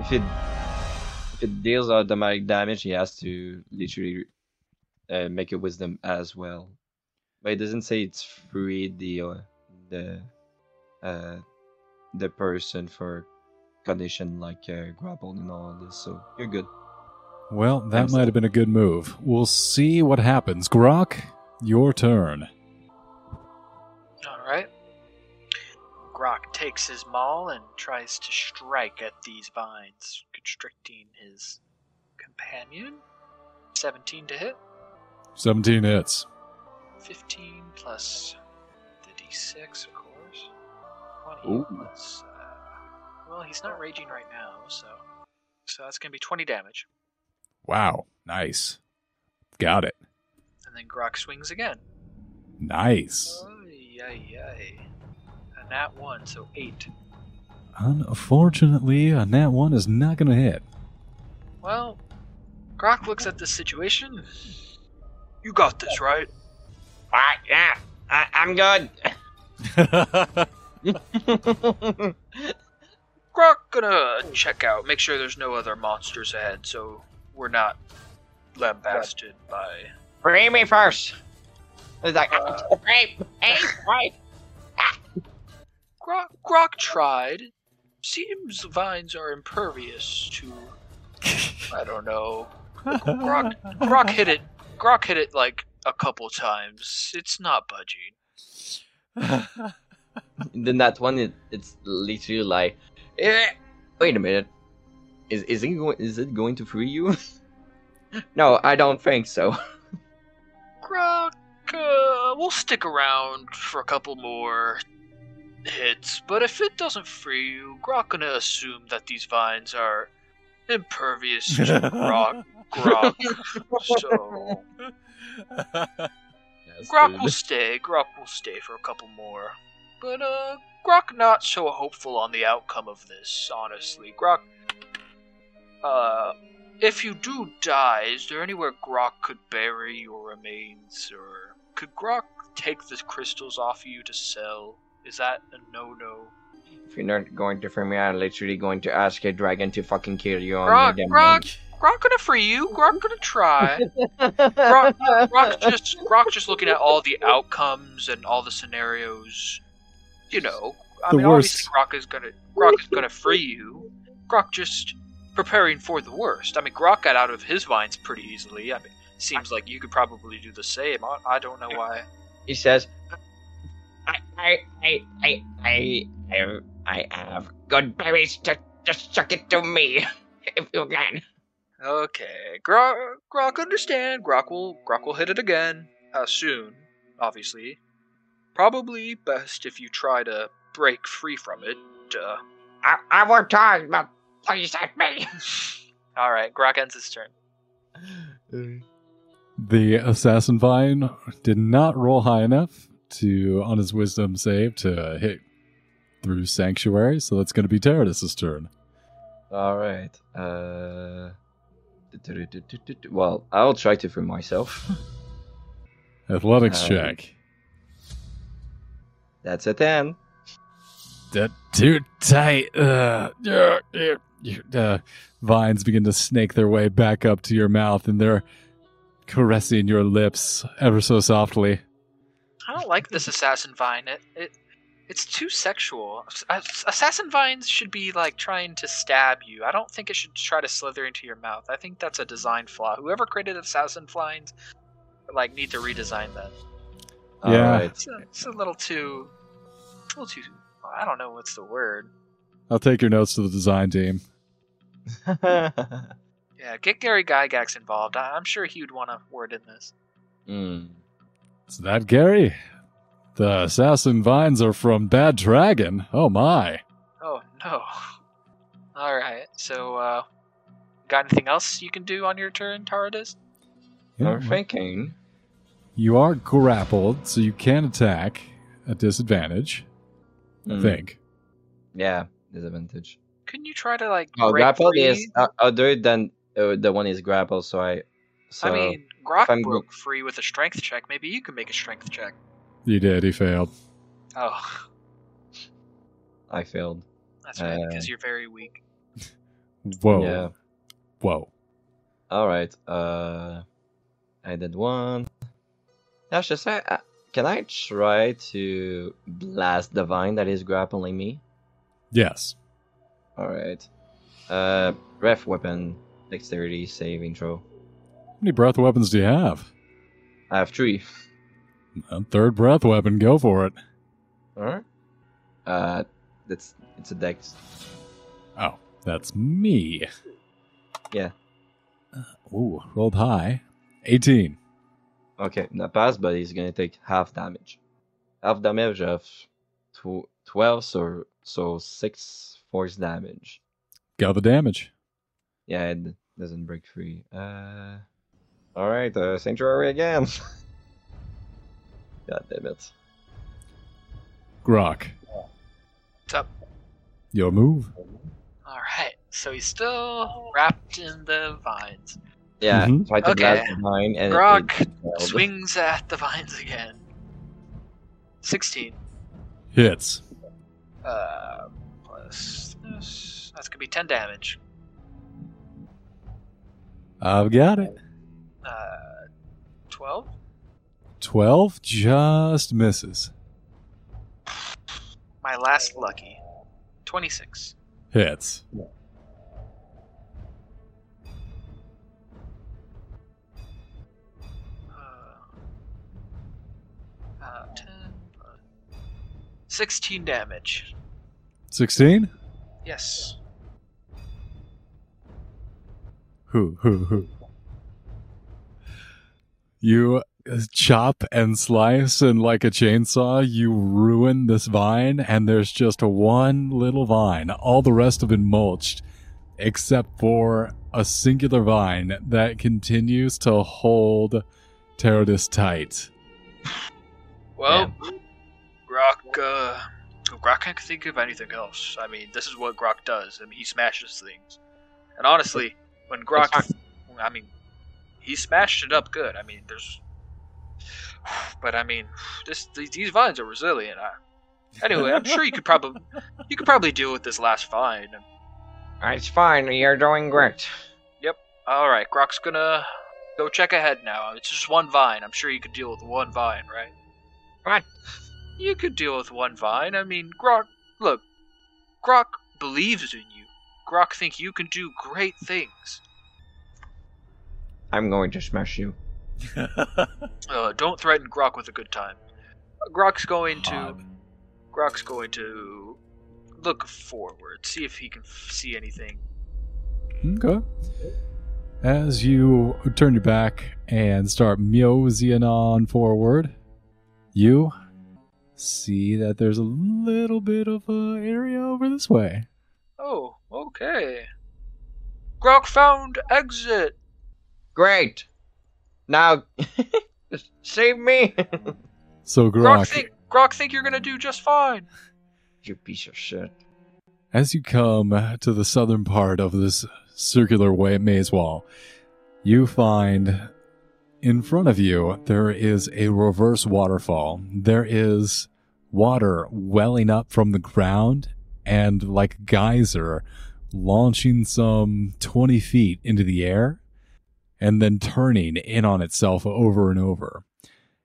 if it it deals automatic damage, he has to literally uh, make a wisdom as well. But it doesn't say it's free the uh, the uh, the person for condition like uh, grappled and all this, so you're good. Well, that might have been a good move. We'll see what happens. Grok, your turn. Takes his maul and tries to strike at these vines, constricting his companion. 17 to hit. 17 hits. 15 plus the d6, of course. 20 Ooh. plus. Uh, well, he's not raging right now, so. So that's going to be 20 damage. Wow. Nice. Got it. And then Grok swings again. Nice. Ay, ay, ay. A nat 1, so 8. Unfortunately, a nat 1 is not going to hit. Well, Grok looks at the situation. You got this, right? Ah, yeah, I, I'm good. [laughs] Grok gonna check out, make sure there's no other monsters ahead, so we're not lambasted by. Free me first. It's like, Uh, free, hey, right. Grok, Grok tried. Seems the vines are impervious to. I don't know. Grok, Grok hit it. Grok hit it like a couple times. It's not budging. [laughs] Then that one, it, it's literally like, eh, wait a minute. Is is it going? Is it going to free you? [laughs] no, I don't think so. [laughs] Grok, uh, we'll stick around for a couple more hits, but if it doesn't free you, Grok gonna assume that these vines are impervious to [laughs] Grok. Grok. So Grok will stay. Grok will stay for a couple more, but uh, Grok not so hopeful on the outcome of this. Honestly, Grok. Uh, if you do die, is there anywhere Grok could bury your remains, or could Grok take the crystals off you to sell? Is that a no-no? If you're not going to free me, I'm literally going to ask a dragon to fucking kill you on Grok, your damn Grok, Grok gonna free you. Grok gonna try. [laughs] Grok, Grok just Grok just looking at all the outcomes and all the scenarios. You know, I The mean, worst. obviously Grok is gonna Grok is gonna free you. Grok just preparing for the worst. I mean, Grok got out of his vines pretty easily. I mean, seems like you could probably do the same. I, I don't know why. He says, I, I, I, I, I, I, I have good berries. Just, just chuck it to me [laughs] if you can. Okay, Grok, Grok understand. Grok will Grok will hit it again uh, soon. Obviously, probably best if you try to break free from it. Uh, I, I won't try, but please help me. [laughs] all right, Grok ends his turn. The assassin vine did not roll high enough to on his wisdom save to hit through sanctuary, so that's going to be Teradus' turn. All right. Uh. Well, I'll try to for myself. [laughs] Athletics Uh, check. That's a ten. That too tight. Uh, yeah, yeah. uh, vines begin to snake their way back up to your mouth, and they're caressing your lips ever so softly. I don't like this assassin vine. It, it it's too sexual. Assassin vines should be like trying to stab you. I don't think it should try to slither into your mouth. I think that's a design flaw. Whoever created assassin vines, like, need to redesign that. Yeah. Alright. It's a, it's a little too, a little too. I don't know what's the word. I'll take your notes to the design team. [laughs] Yeah, get Gary Gygax involved. I, I'm sure he would want a word in this. Hmm. Is that Gary? The assassin vines are from Bad Dragon. Oh my. Oh no. [laughs] All right. So, uh, got anything else you can do on your turn, Taradis? I'm thinking. You are grappled, so you can attack at disadvantage. I Hmm. think. Yeah, disadvantage. Couldn't you try to like Oh, grapple free? is uh, other than uh, the one is grapple. So I. So I mean, Grok I'm broke free with a strength check. Maybe you can make a strength check. You did. He failed. Oh, I failed. that's right, Uh, because you're very weak. Whoa. Yeah. Whoa. All right. Uh, I did one. That's just say. Uh, can I try to blast the vine that is grappling me? Yes. All right. Uh, ref weapon, dexterity saving throw. How many breath weapons do you have? I have three. A third breath weapon. Go for it. All right. Uh, That's it's a dex. Oh, that's me. Yeah. Uh, ooh, rolled high. 18. Okay, not pass, but he's gonna take half damage. Half damage of tw- twelve, so so six force damage. Got the damage. Yeah, it doesn't break free. Uh, all right, uh, sanctuary again. [laughs] God damn it! Grok, What's up? your move. All right. So he's still wrapped in the vines. Yeah, Mhm. try to Okay. blast the mine and it- Grok it failed. swings at the vines again. 16. Hits. Uh, plus this. That's gonna be 10 damage. I've got it. Uh, 12? 12 just misses. My last lucky. 26. Hits. Uh, uh, 10 plus 16 damage. 16? Yes. Who, who, who? You uh, chop and slice, and like a chainsaw, you ruin this vine, and there's just one little vine. All the rest have been mulched, except for a singular vine that continues to hold Terodus tight. Well, Grok, uh, Grok can't think of anything else. I mean, this is what Grok does. I mean, he smashes things. And honestly, when Grok, I mean, he smashed it up good. I mean, there's, [sighs] but I mean, [sighs] this these, vines are resilient. I, anyway, I'm sure you could probably [laughs] you could probably deal with this last vine. It's fine. You're doing great. Yep. All right, Grok's gonna go check ahead now. It's just one vine. I'm sure you could deal with one vine, right? What? You could deal with one vine. I mean, Grok. Look, Grok believes in you. Grok think you can do great things. I'm going to smash you. [laughs] Uh, don't threaten Grok with a good time. Grok's going to. Hog. Grok's going to look forward, see if he can f- see anything. Okay. As you turn your back and start moseying on forward, you see that there's a little bit of a area over this way. Oh, okay. Grok found exit. Great. Now, [laughs] save me. So Grok Grok, think Grok think you're gonna do just fine. you piece of shit. as you come to the southern part of this circular way maze wall, you find in front of you there is a reverse waterfall. There is water welling up from the ground and like a geyser launching some 20 feet into the air and then turning in on itself over and over.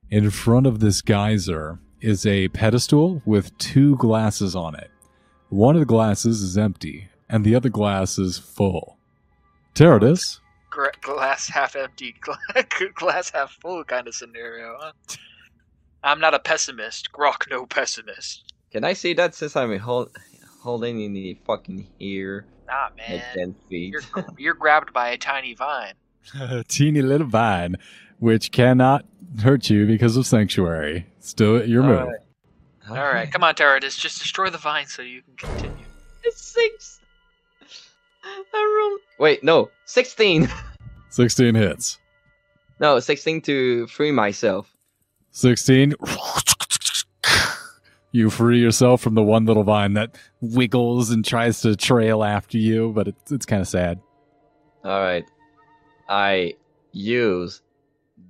In front of this geyser is a pedestal with two glasses on it. One of the glasses is empty, and the other glass is full. Terodus, Gra- glass half empty, [laughs] glass half full kind of scenario. Huh? I'm not a pessimist. Grok, no pessimist. Can I see that since I'm hold, holding in the fucking ear Nah, at man. 10 feet? You're [laughs] you're grabbed by a tiny vine. A [laughs] teeny little vine, which cannot hurt you because of sanctuary. Still at your move. Alright. All right, come on, Teradus, just destroy the vine so you can continue. It's six. I rolled. Wait, no, 16. [laughs] 16 hits. no, 16 to free myself. 16. You free yourself from the one little vine that wiggles and tries to trail after you, but it's, it's kind of sad. Alright. I use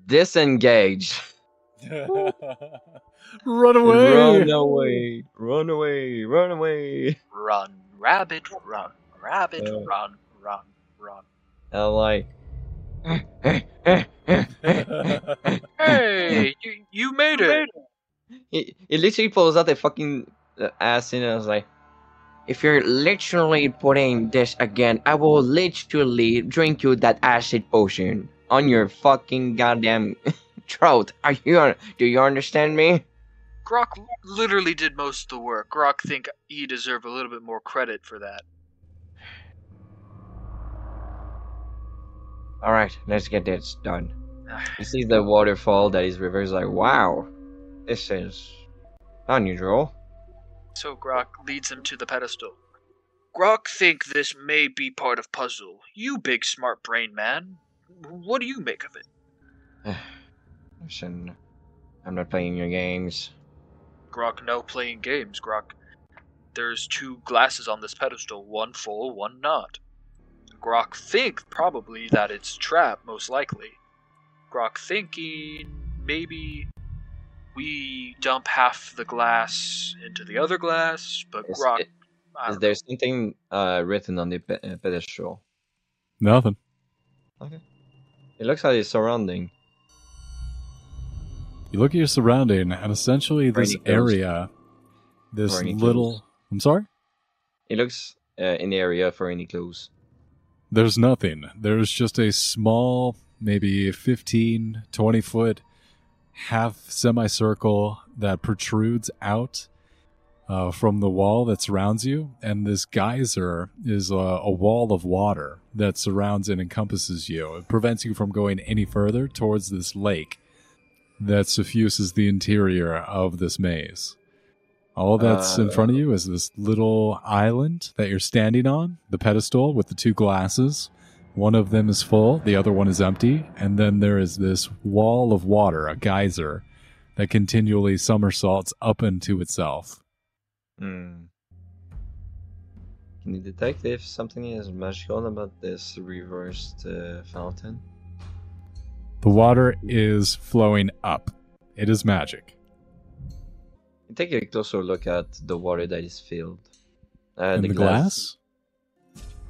disengage. [laughs] Run away! Run away. Run away. Run away. Run, rabbit, run, rabbit, Uh. run, run, run. I'm like. Hey, hey hey hey you, you made it. He, he literally pulls out the fucking uh, ass in and I was like, if you're literally putting this again, I will literally drink you that acid potion on your fucking goddamn [laughs] throat. Are you? Do you understand me? Grok literally did most of the work. Grok think he deserve a little bit more credit for that. All right, let's get this done. [sighs] You see the waterfall that is reversed. Like, wow, this is unusual. So Grok leads him to the pedestal. Grok think this may be part of puzzle. You big smart brain man. What do you make of it? [sighs] Listen, I'm not playing your games. Grok no playing games, Grok. There's two glasses on this pedestal, one full, one not. Grok think probably that it's trap, most likely. Grok thinking maybe we dump half the glass into the other glass, but Is, Grok. it- I is there something uh, written on the uh, pedestal? Nothing. Okay. It looks like it's surrounding. You look at your surrounding, and essentially Or this any area, this little. clues. I'm sorry? It looks uh, in the area for any clues. There's nothing. There's just a small, maybe 15, 20 foot half semicircle that protrudes out uh, from the wall that surrounds you. And this geyser is a, a wall of water that surrounds and encompasses you. It prevents you from going any further towards this lake that suffuses the interior of this maze. All that's in Uh, front of you is this little island that you're standing on, the pedestal with the two glasses. One of them is full, the other one is empty, and then there is this wall of water, a geyser, that continually somersaults up into itself. Hmm. Can you detect if something is magical about this reversed uh, fountain? The water is flowing up. It is magic. Take a closer look at the water that is filled. Uh, In the, glass?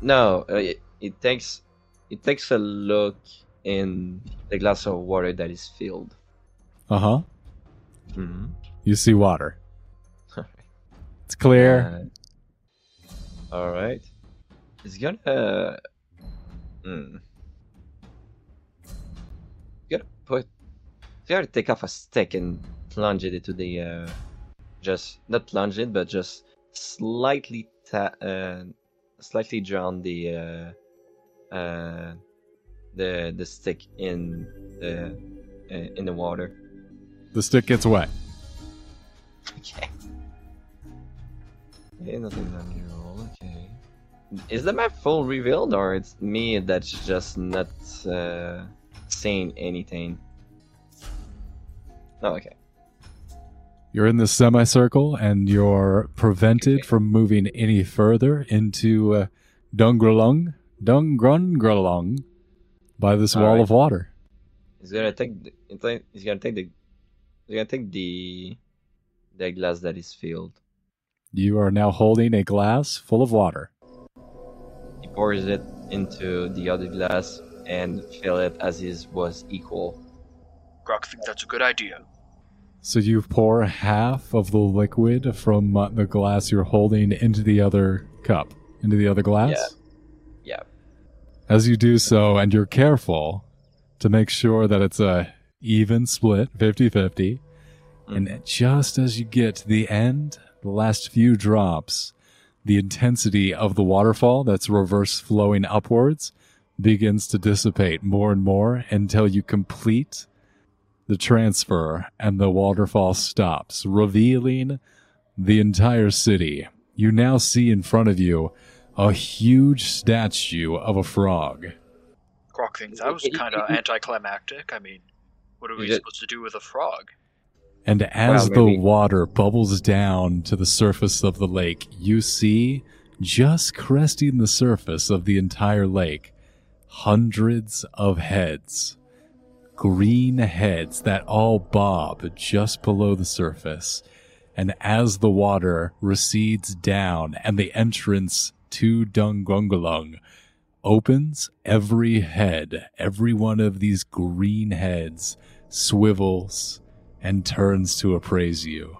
No, uh, it, it takes it takes a look in the glass of water that is filled. Uh huh. Mm-hmm. You see water. [laughs] It's clear. Uh, all right. It's gonna. You gotta put. You gotta take off a stick and plunge it into the. Uh, just not plunge it, but just slightly ta- uh, slightly drown the. Uh, the the stick in the uh, in the water. the stick gets wet. Okay. Okay, nothing unusual. Okay. Is the map full revealed, or it's me that's just not uh, saying anything? Oh, okay. You're in this semicircle and you're prevented Okay. from moving any further into uh, Dungralung, Dungrungralung by this All wall right. of water. He's gonna take. The, he's gonna take the. He's gonna take the. The glass that is filled. You are now holding a glass full of water. He pours it into the other glass and fill it as is was equal. Grok think that's a good idea. So you pour half of the liquid from uh, the glass you're holding into the other cup, into the other glass. Yeah. As you do so, and you're careful to make sure that it's a even split, 50-50, mm-hmm. and just as you get to the end, the last few drops, the intensity of the waterfall that's reverse flowing upwards begins to dissipate more and more until you complete the transfer and the waterfall stops, revealing the entire city. You now see in front of you a huge statue of a frog. Grok thinks that was kind of anticlimactic. I mean, what are we supposed to do with a frog? And as Wow, the water bubbles down to the surface of the lake, you see, just cresting the surface of the entire lake, hundreds of heads. Green heads that all bob just below the surface. And as the water recedes down and the entrance to Dungrunglung opens, every head, every one of these green heads swivels and turns to appraise you.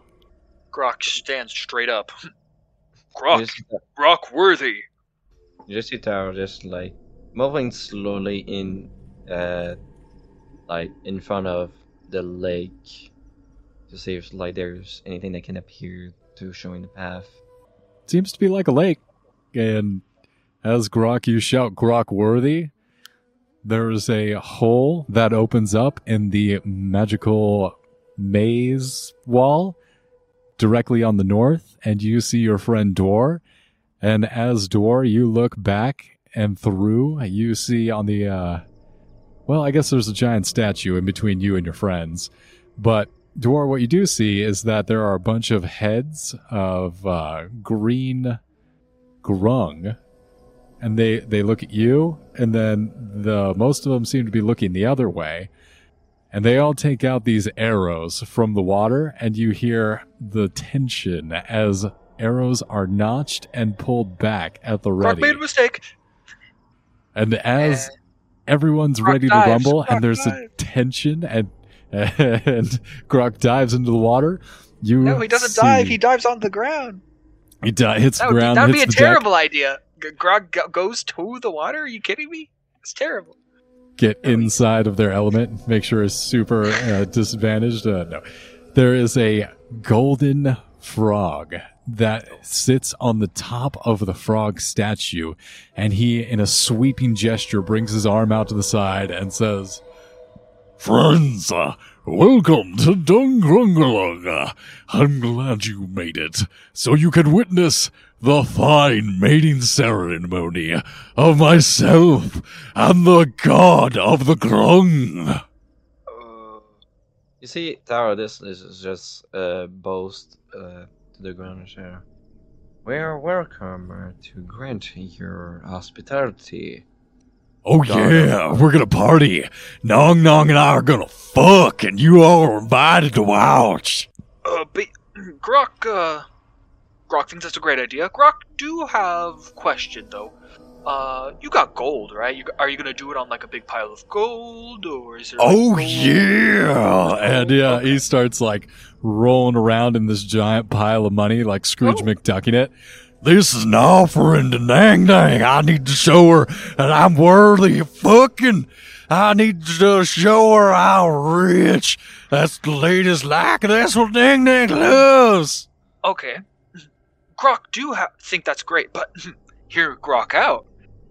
Grok stands straight up. You [laughs] Grok, just, Grok worthy. you just see Taro just like moving slowly in, uh, like in front of the lake, to see if like there's anything that can appear to show showing the path. seems to be like a lake. And as Grok, you shout Grok worthy. There's a hole that opens up in the magical maze wall directly on the north, and you see your friend Dor. And as Dor, you look back and through, you see on the, uh, well, I guess there's a giant statue in between you and your friends. But Dor, what you do see is that there are a bunch of heads of uh, green grung, and they they look at you, and then the most of them seem to be looking the other way, and they all take out these arrows from the water, and you hear the tension as arrows are notched and pulled back at the ready, made a mistake. and as everyone's ready to dives, rumble, Grok and there's a tension, and and [laughs] Grok dives into the water. You no, he doesn't see- dive. He dives on the ground. He di- hits That the would, be, ground. that would be a the deck. terrible idea. Grok go- goes to the water. Are you kidding me? It's terrible. get inside of their element, make sure it's super uh, disadvantaged. Uh, no, there is a golden frog that sits on the top of the frog statue, and he, in a sweeping gesture, brings his arm out to the side and says, Friends, uh, welcome to Dungrunglung. Uh, I'm glad you made it, so you can witness the fine mating ceremony of myself and the god of the Grung. Uh, You see, Tower, this is just a boast uh, to the share. We are welcome uh, to grant your hospitality. Oh yeah, we're gonna party. Nong Nong and I are gonna fuck, and you all are invited to watch. uh, but [clears throat] Grok, uh, Grok thinks that's a great idea. Grok, do have question though. Uh, you got gold, right? You, are you gonna do it on like a big pile of gold, or is there? like, Oh gold- yeah, and yeah, he starts like rolling around in this giant pile of money, like Scrooge Oh. McDucking it. This is an offering to Nang Nang. I need to show her that I'm worthy of fucking. I need to show her how rich. That's the latest like. That's what Nang Nang loves. Okay. Grok do ha- think that's great, but [laughs] hear Grok out.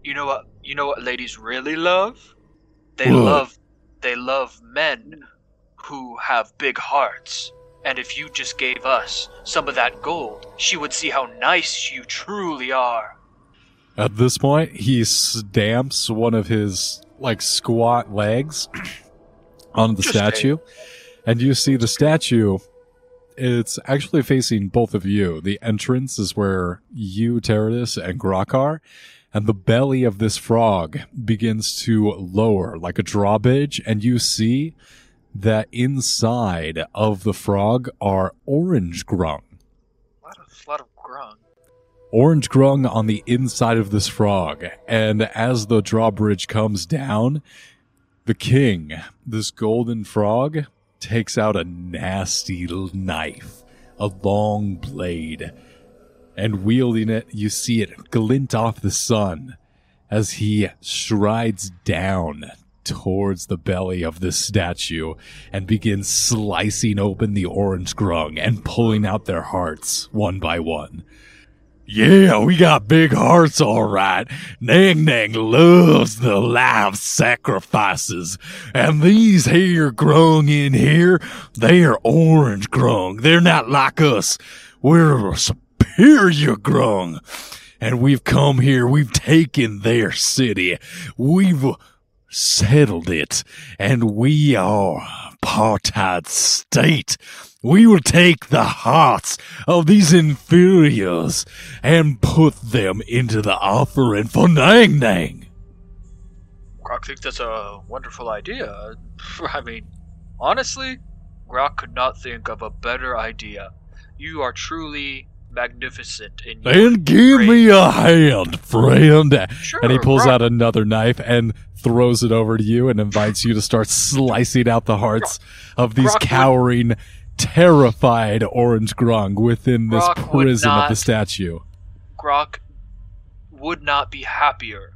You know what? You know what ladies really love? They What? love they love men who have big hearts. And if you just gave us some of that gold, she would see how nice you truly are. At this point, he stamps one of his like squat legs [clears throat] on the Interesting. statue, and you see the statue. It's actually facing both of you. The entrance is where you, Teradus, and Grok are, and the belly of this frog begins to lower like a drawbridge, and you see that inside of the frog are orange grung. A lot of lot of grung. orange grung on the inside of this frog. And as the drawbridge comes down, the king, this golden frog, takes out a nasty knife, a long blade, and wielding it, you see it glint off the sun as he strides down towards the belly of this statue and begins slicing open the orange grung and pulling out their hearts one by one. Yeah, we got big hearts, all right. Nang Nang loves the live sacrifices. And these here grung in here, they are orange grung. They're not like us. We're a superior grung. And we've come here, we've taken their city. We've settled it. And we are apartheid state. We will take the hearts of these inferiors and put them into the offering for Nang Nang. Grok thinks that's a wonderful idea. [laughs] I mean, honestly, Grok could not think of a better idea. You are truly magnificent in your And give me a hand, friend. Sure, and he pulls Grok, out another knife and throws it over to you and invites you to start slicing out the hearts of these Grok would- cowering, terrified orange grung within this would prison of the statue. Grok would not be happier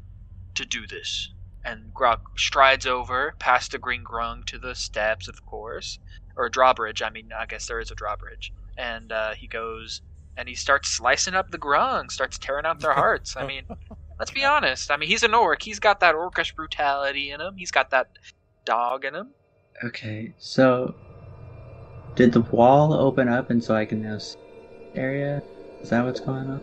to do this. And Grok strides over past the green grung to the steps, of course, or drawbridge. I mean, I guess there is a drawbridge. And uh, he goes and he starts slicing up the grung, starts tearing out their hearts. I mean, let's be honest. I mean, he's an orc. He's got that orcish brutality in him. He's got that dog in him. Okay, so did the wall open up and so I can now see area? Is that what's going on?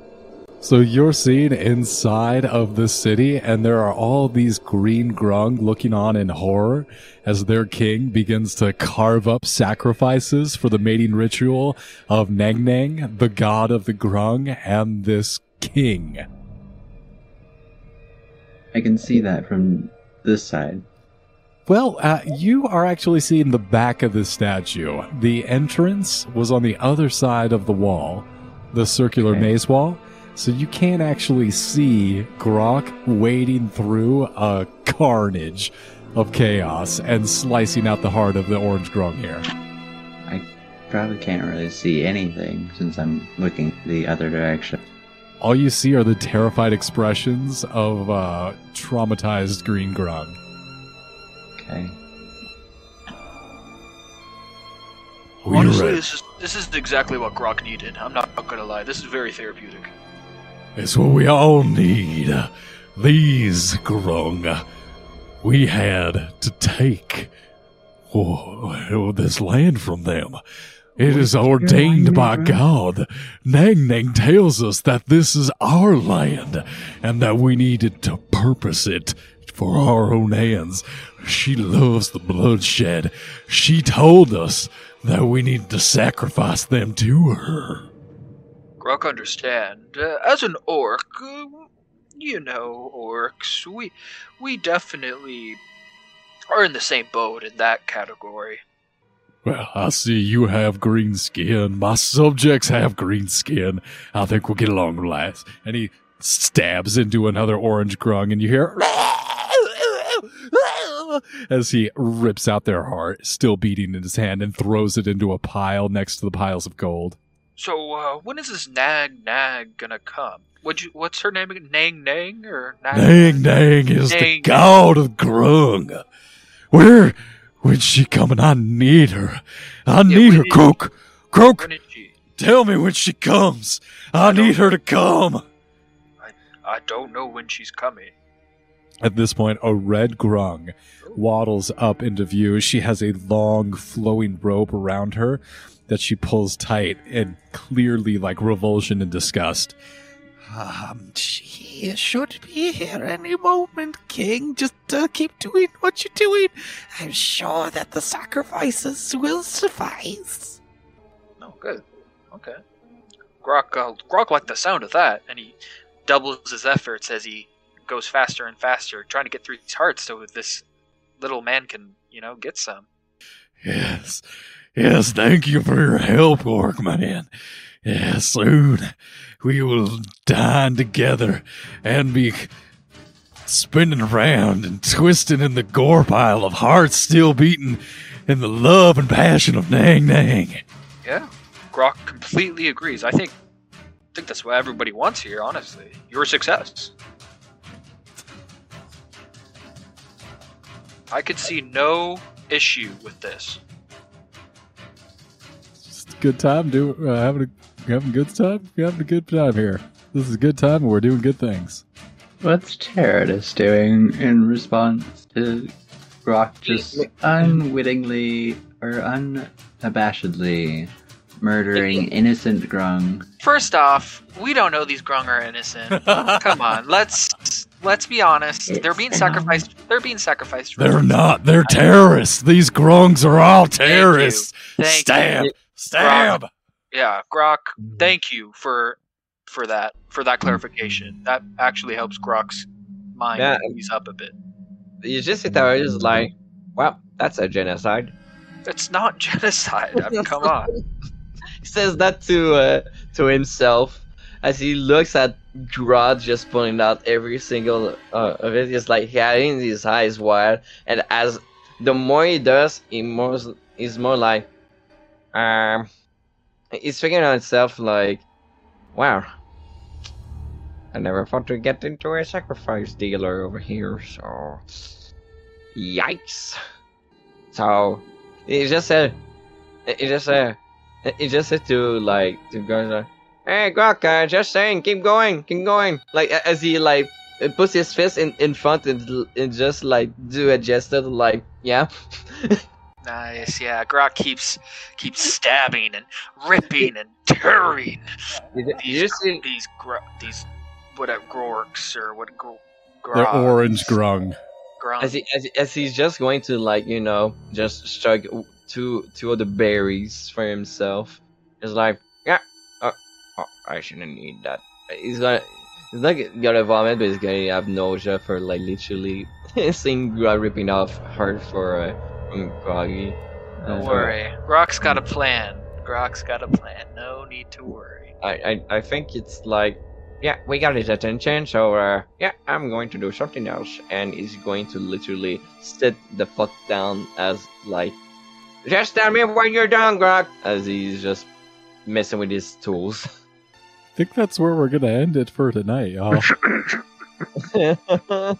So you're seen inside of the city, and there are all these green grung looking on in horror as their king begins to carve up sacrifices for the mating ritual of Nang Nang, the god of the grung, and this king. I can see that from this side. Well, uh, you are actually seeing the back of the statue. The entrance was on the other side of the wall, the circular Okay. maze wall. So you can't actually see Grok wading through a carnage of chaos and slicing out the heart of the orange grung here. I probably can't really see anything since I'm looking the other direction. All you see are the terrified expressions of uh, traumatized green grung. Okay. We Honestly, this is this is exactly what Grok needed. I'm not gonna lie. This is very therapeutic. It's what we all need. These grung. We had to take oh, this land from them. It is ordained by God. Nang Nang tells us that this is our land and that we needed to purpose it for our own hands. She loves the bloodshed. She told us that we needed to sacrifice them to her. Grok, understand. Uh, as an orc, uh, you know, orcs, we we definitely are in the same boat in that category. Well, I see you have green skin. My subjects have green skin. I think we'll get along last. And he stabs into another orange grung, and you hear [laughs] as he rips out their heart, still beating in his hand, and throws it into a pile next to the piles of gold. So, uh, when is this Nag Nag gonna come? What you? What's her name again? Nang Nang or Nag? Nang Nang is Nang the god of grung. Where, when's she coming? I need her. I need her, Croak. Croak, When is she? tell me when she comes. I I need her to come. I don't know when she's coming. At this point, a red grung waddles up into view. She has a long, flowing robe around her that she pulls tight and clearly like revulsion and disgust. Um, she should be here any moment, King. Just uh, keep doing what you're doing. I'm sure that the sacrifices will suffice. Oh, good. Okay. Grok, uh, Grok liked the sound of that, and he doubles his efforts as he goes faster and faster, trying to get through these hearts so this little man can, you know, get some. Yes, yes, thank you for your help, Orc Man. Yes, soon we will dine together and be spinning around and twisting in the gore pile of hearts still beating in the love and passion of Nang Nang. Yeah, Grok completely agrees. I think, I think that's what everybody wants here. Honestly, your success. I could see no issue with this. Just a good time. Do uh, having a having a good time. You're having a good time here. This is a good time. and We're doing good things. What's Teradus doing in response to Grok just unwittingly or unabashedly murdering [laughs] innocent Grung? First off, we don't know these grung are innocent. Come on, [laughs] let's let's be honest. They're being It's sacrificed. They're being sacrificed. for They're reasons. not, they're terrorists. These grungs are all terrorists. Thank you. Stab, you. stab. Yeah, Grok. Thank you for for that for that clarification. That actually helps Grok's mind Yeah. ease up a bit. You just sit there and just like, well, that's a genocide. It's not [laughs] genocide. I mean, [laughs] come on. He says that to uh, to himself as he looks at Grod just pulling out every single uh, of it. He's like having his eyes wide, and as the more he does, he more he's more like, um, he's figuring out himself like, wow, I never thought to get into a sacrifice dealer over here, so. Yikes. So, he just said, he just said, he just said to, like, to guys, like, hey, Grok, uh, just saying, keep going, keep going. Like, as he, like, puts his fist in, in front and, and just, like, do a gesture, like, yeah. [laughs] Nice, yeah. Grok keeps keeps stabbing and ripping and tearing You ju- these just see, these gro- these what uh, Grorks or what gro- They're orange grung. Grung. as, he, as, as he's just going to like you know just strike two two of the berries for himself it's like yeah oh, oh i shouldn't need that he's gonna he's not gonna vomit but he's gonna have nausea for like literally [laughs] seeing Grok ripping off heart for uh, from Groggy Don't Uh, worry. Grok's got a plan. Grok's got a plan. No need to worry. I, I i think it's like yeah we got his attention so uh yeah i'm going to do something else and he's going to literally sit the fuck down as like just tell me when you're done grog as he's just messing with his tools I think that's where we're gonna end it for tonight, y'all. [laughs]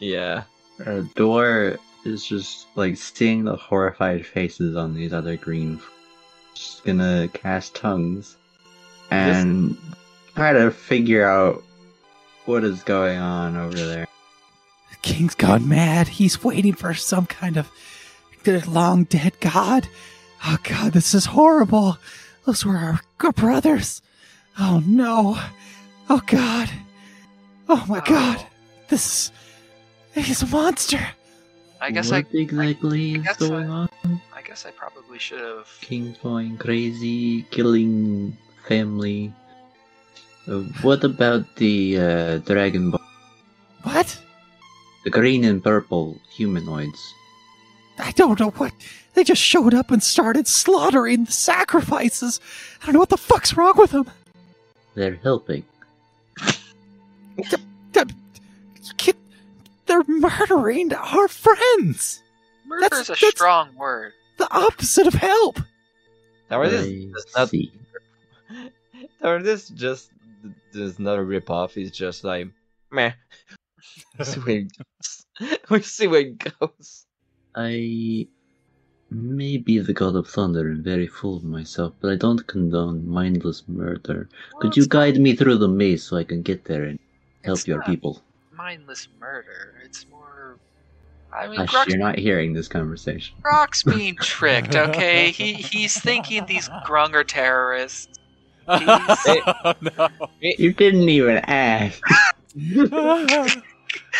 yeah Uh, Dor is just like seeing the horrified faces on these other green. Just gonna cast tongues and try to figure out what is going on over there. The king's gone mad. He's waiting for some kind of long dead god. Oh god, this is horrible. Those were our good brothers. Oh no. Oh god. Oh my god. This is he's a monster. I guess what I, exactly I is guess going I- on? I guess I probably should have. King's going crazy, killing family. Uh, what about the uh, dragon? Ball? What? The green and purple humanoids. I don't know what. They just showed up and started slaughtering the sacrifices. I don't know what the fuck's wrong with them. They're helping. Kid- They're murdering our friends. Murder That's- is a that's- strong word. The opposite of help. or this I does not see. [laughs] or this just does not a rip off he's just like meh we'll see where it goes [laughs] we'll see where it goes I may be the god of thunder and very full of myself, but I don't condone mindless murder. Well, Could you guide me through the maze so I can get there and help your not. people? Mindless murder. It's more. I mean, Hush, you're not hearing this conversation. Grok's being [laughs] tricked. Okay, he he's thinking these grung are terrorists. [laughs] oh, no. You didn't even ask. [laughs]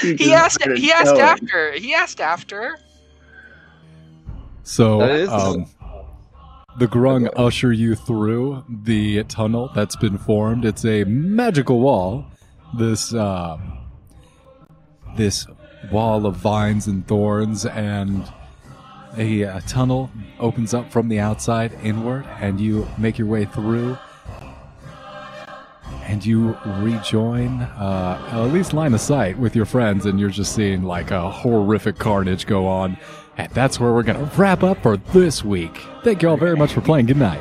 You He asked. started He asked going. after. He asked after. So, um, the grung usher you through the tunnel that's been formed. It's a magical wall. This, um, this wall of vines and thorns, and a, uh tunnel opens up from the outside inward, and you make your way through. And you rejoin, uh, at least line of sight with your friends, and you're just seeing like a horrific carnage go on. And that's where we're to wrap up for this week. Thank you all very much for playing. Good night.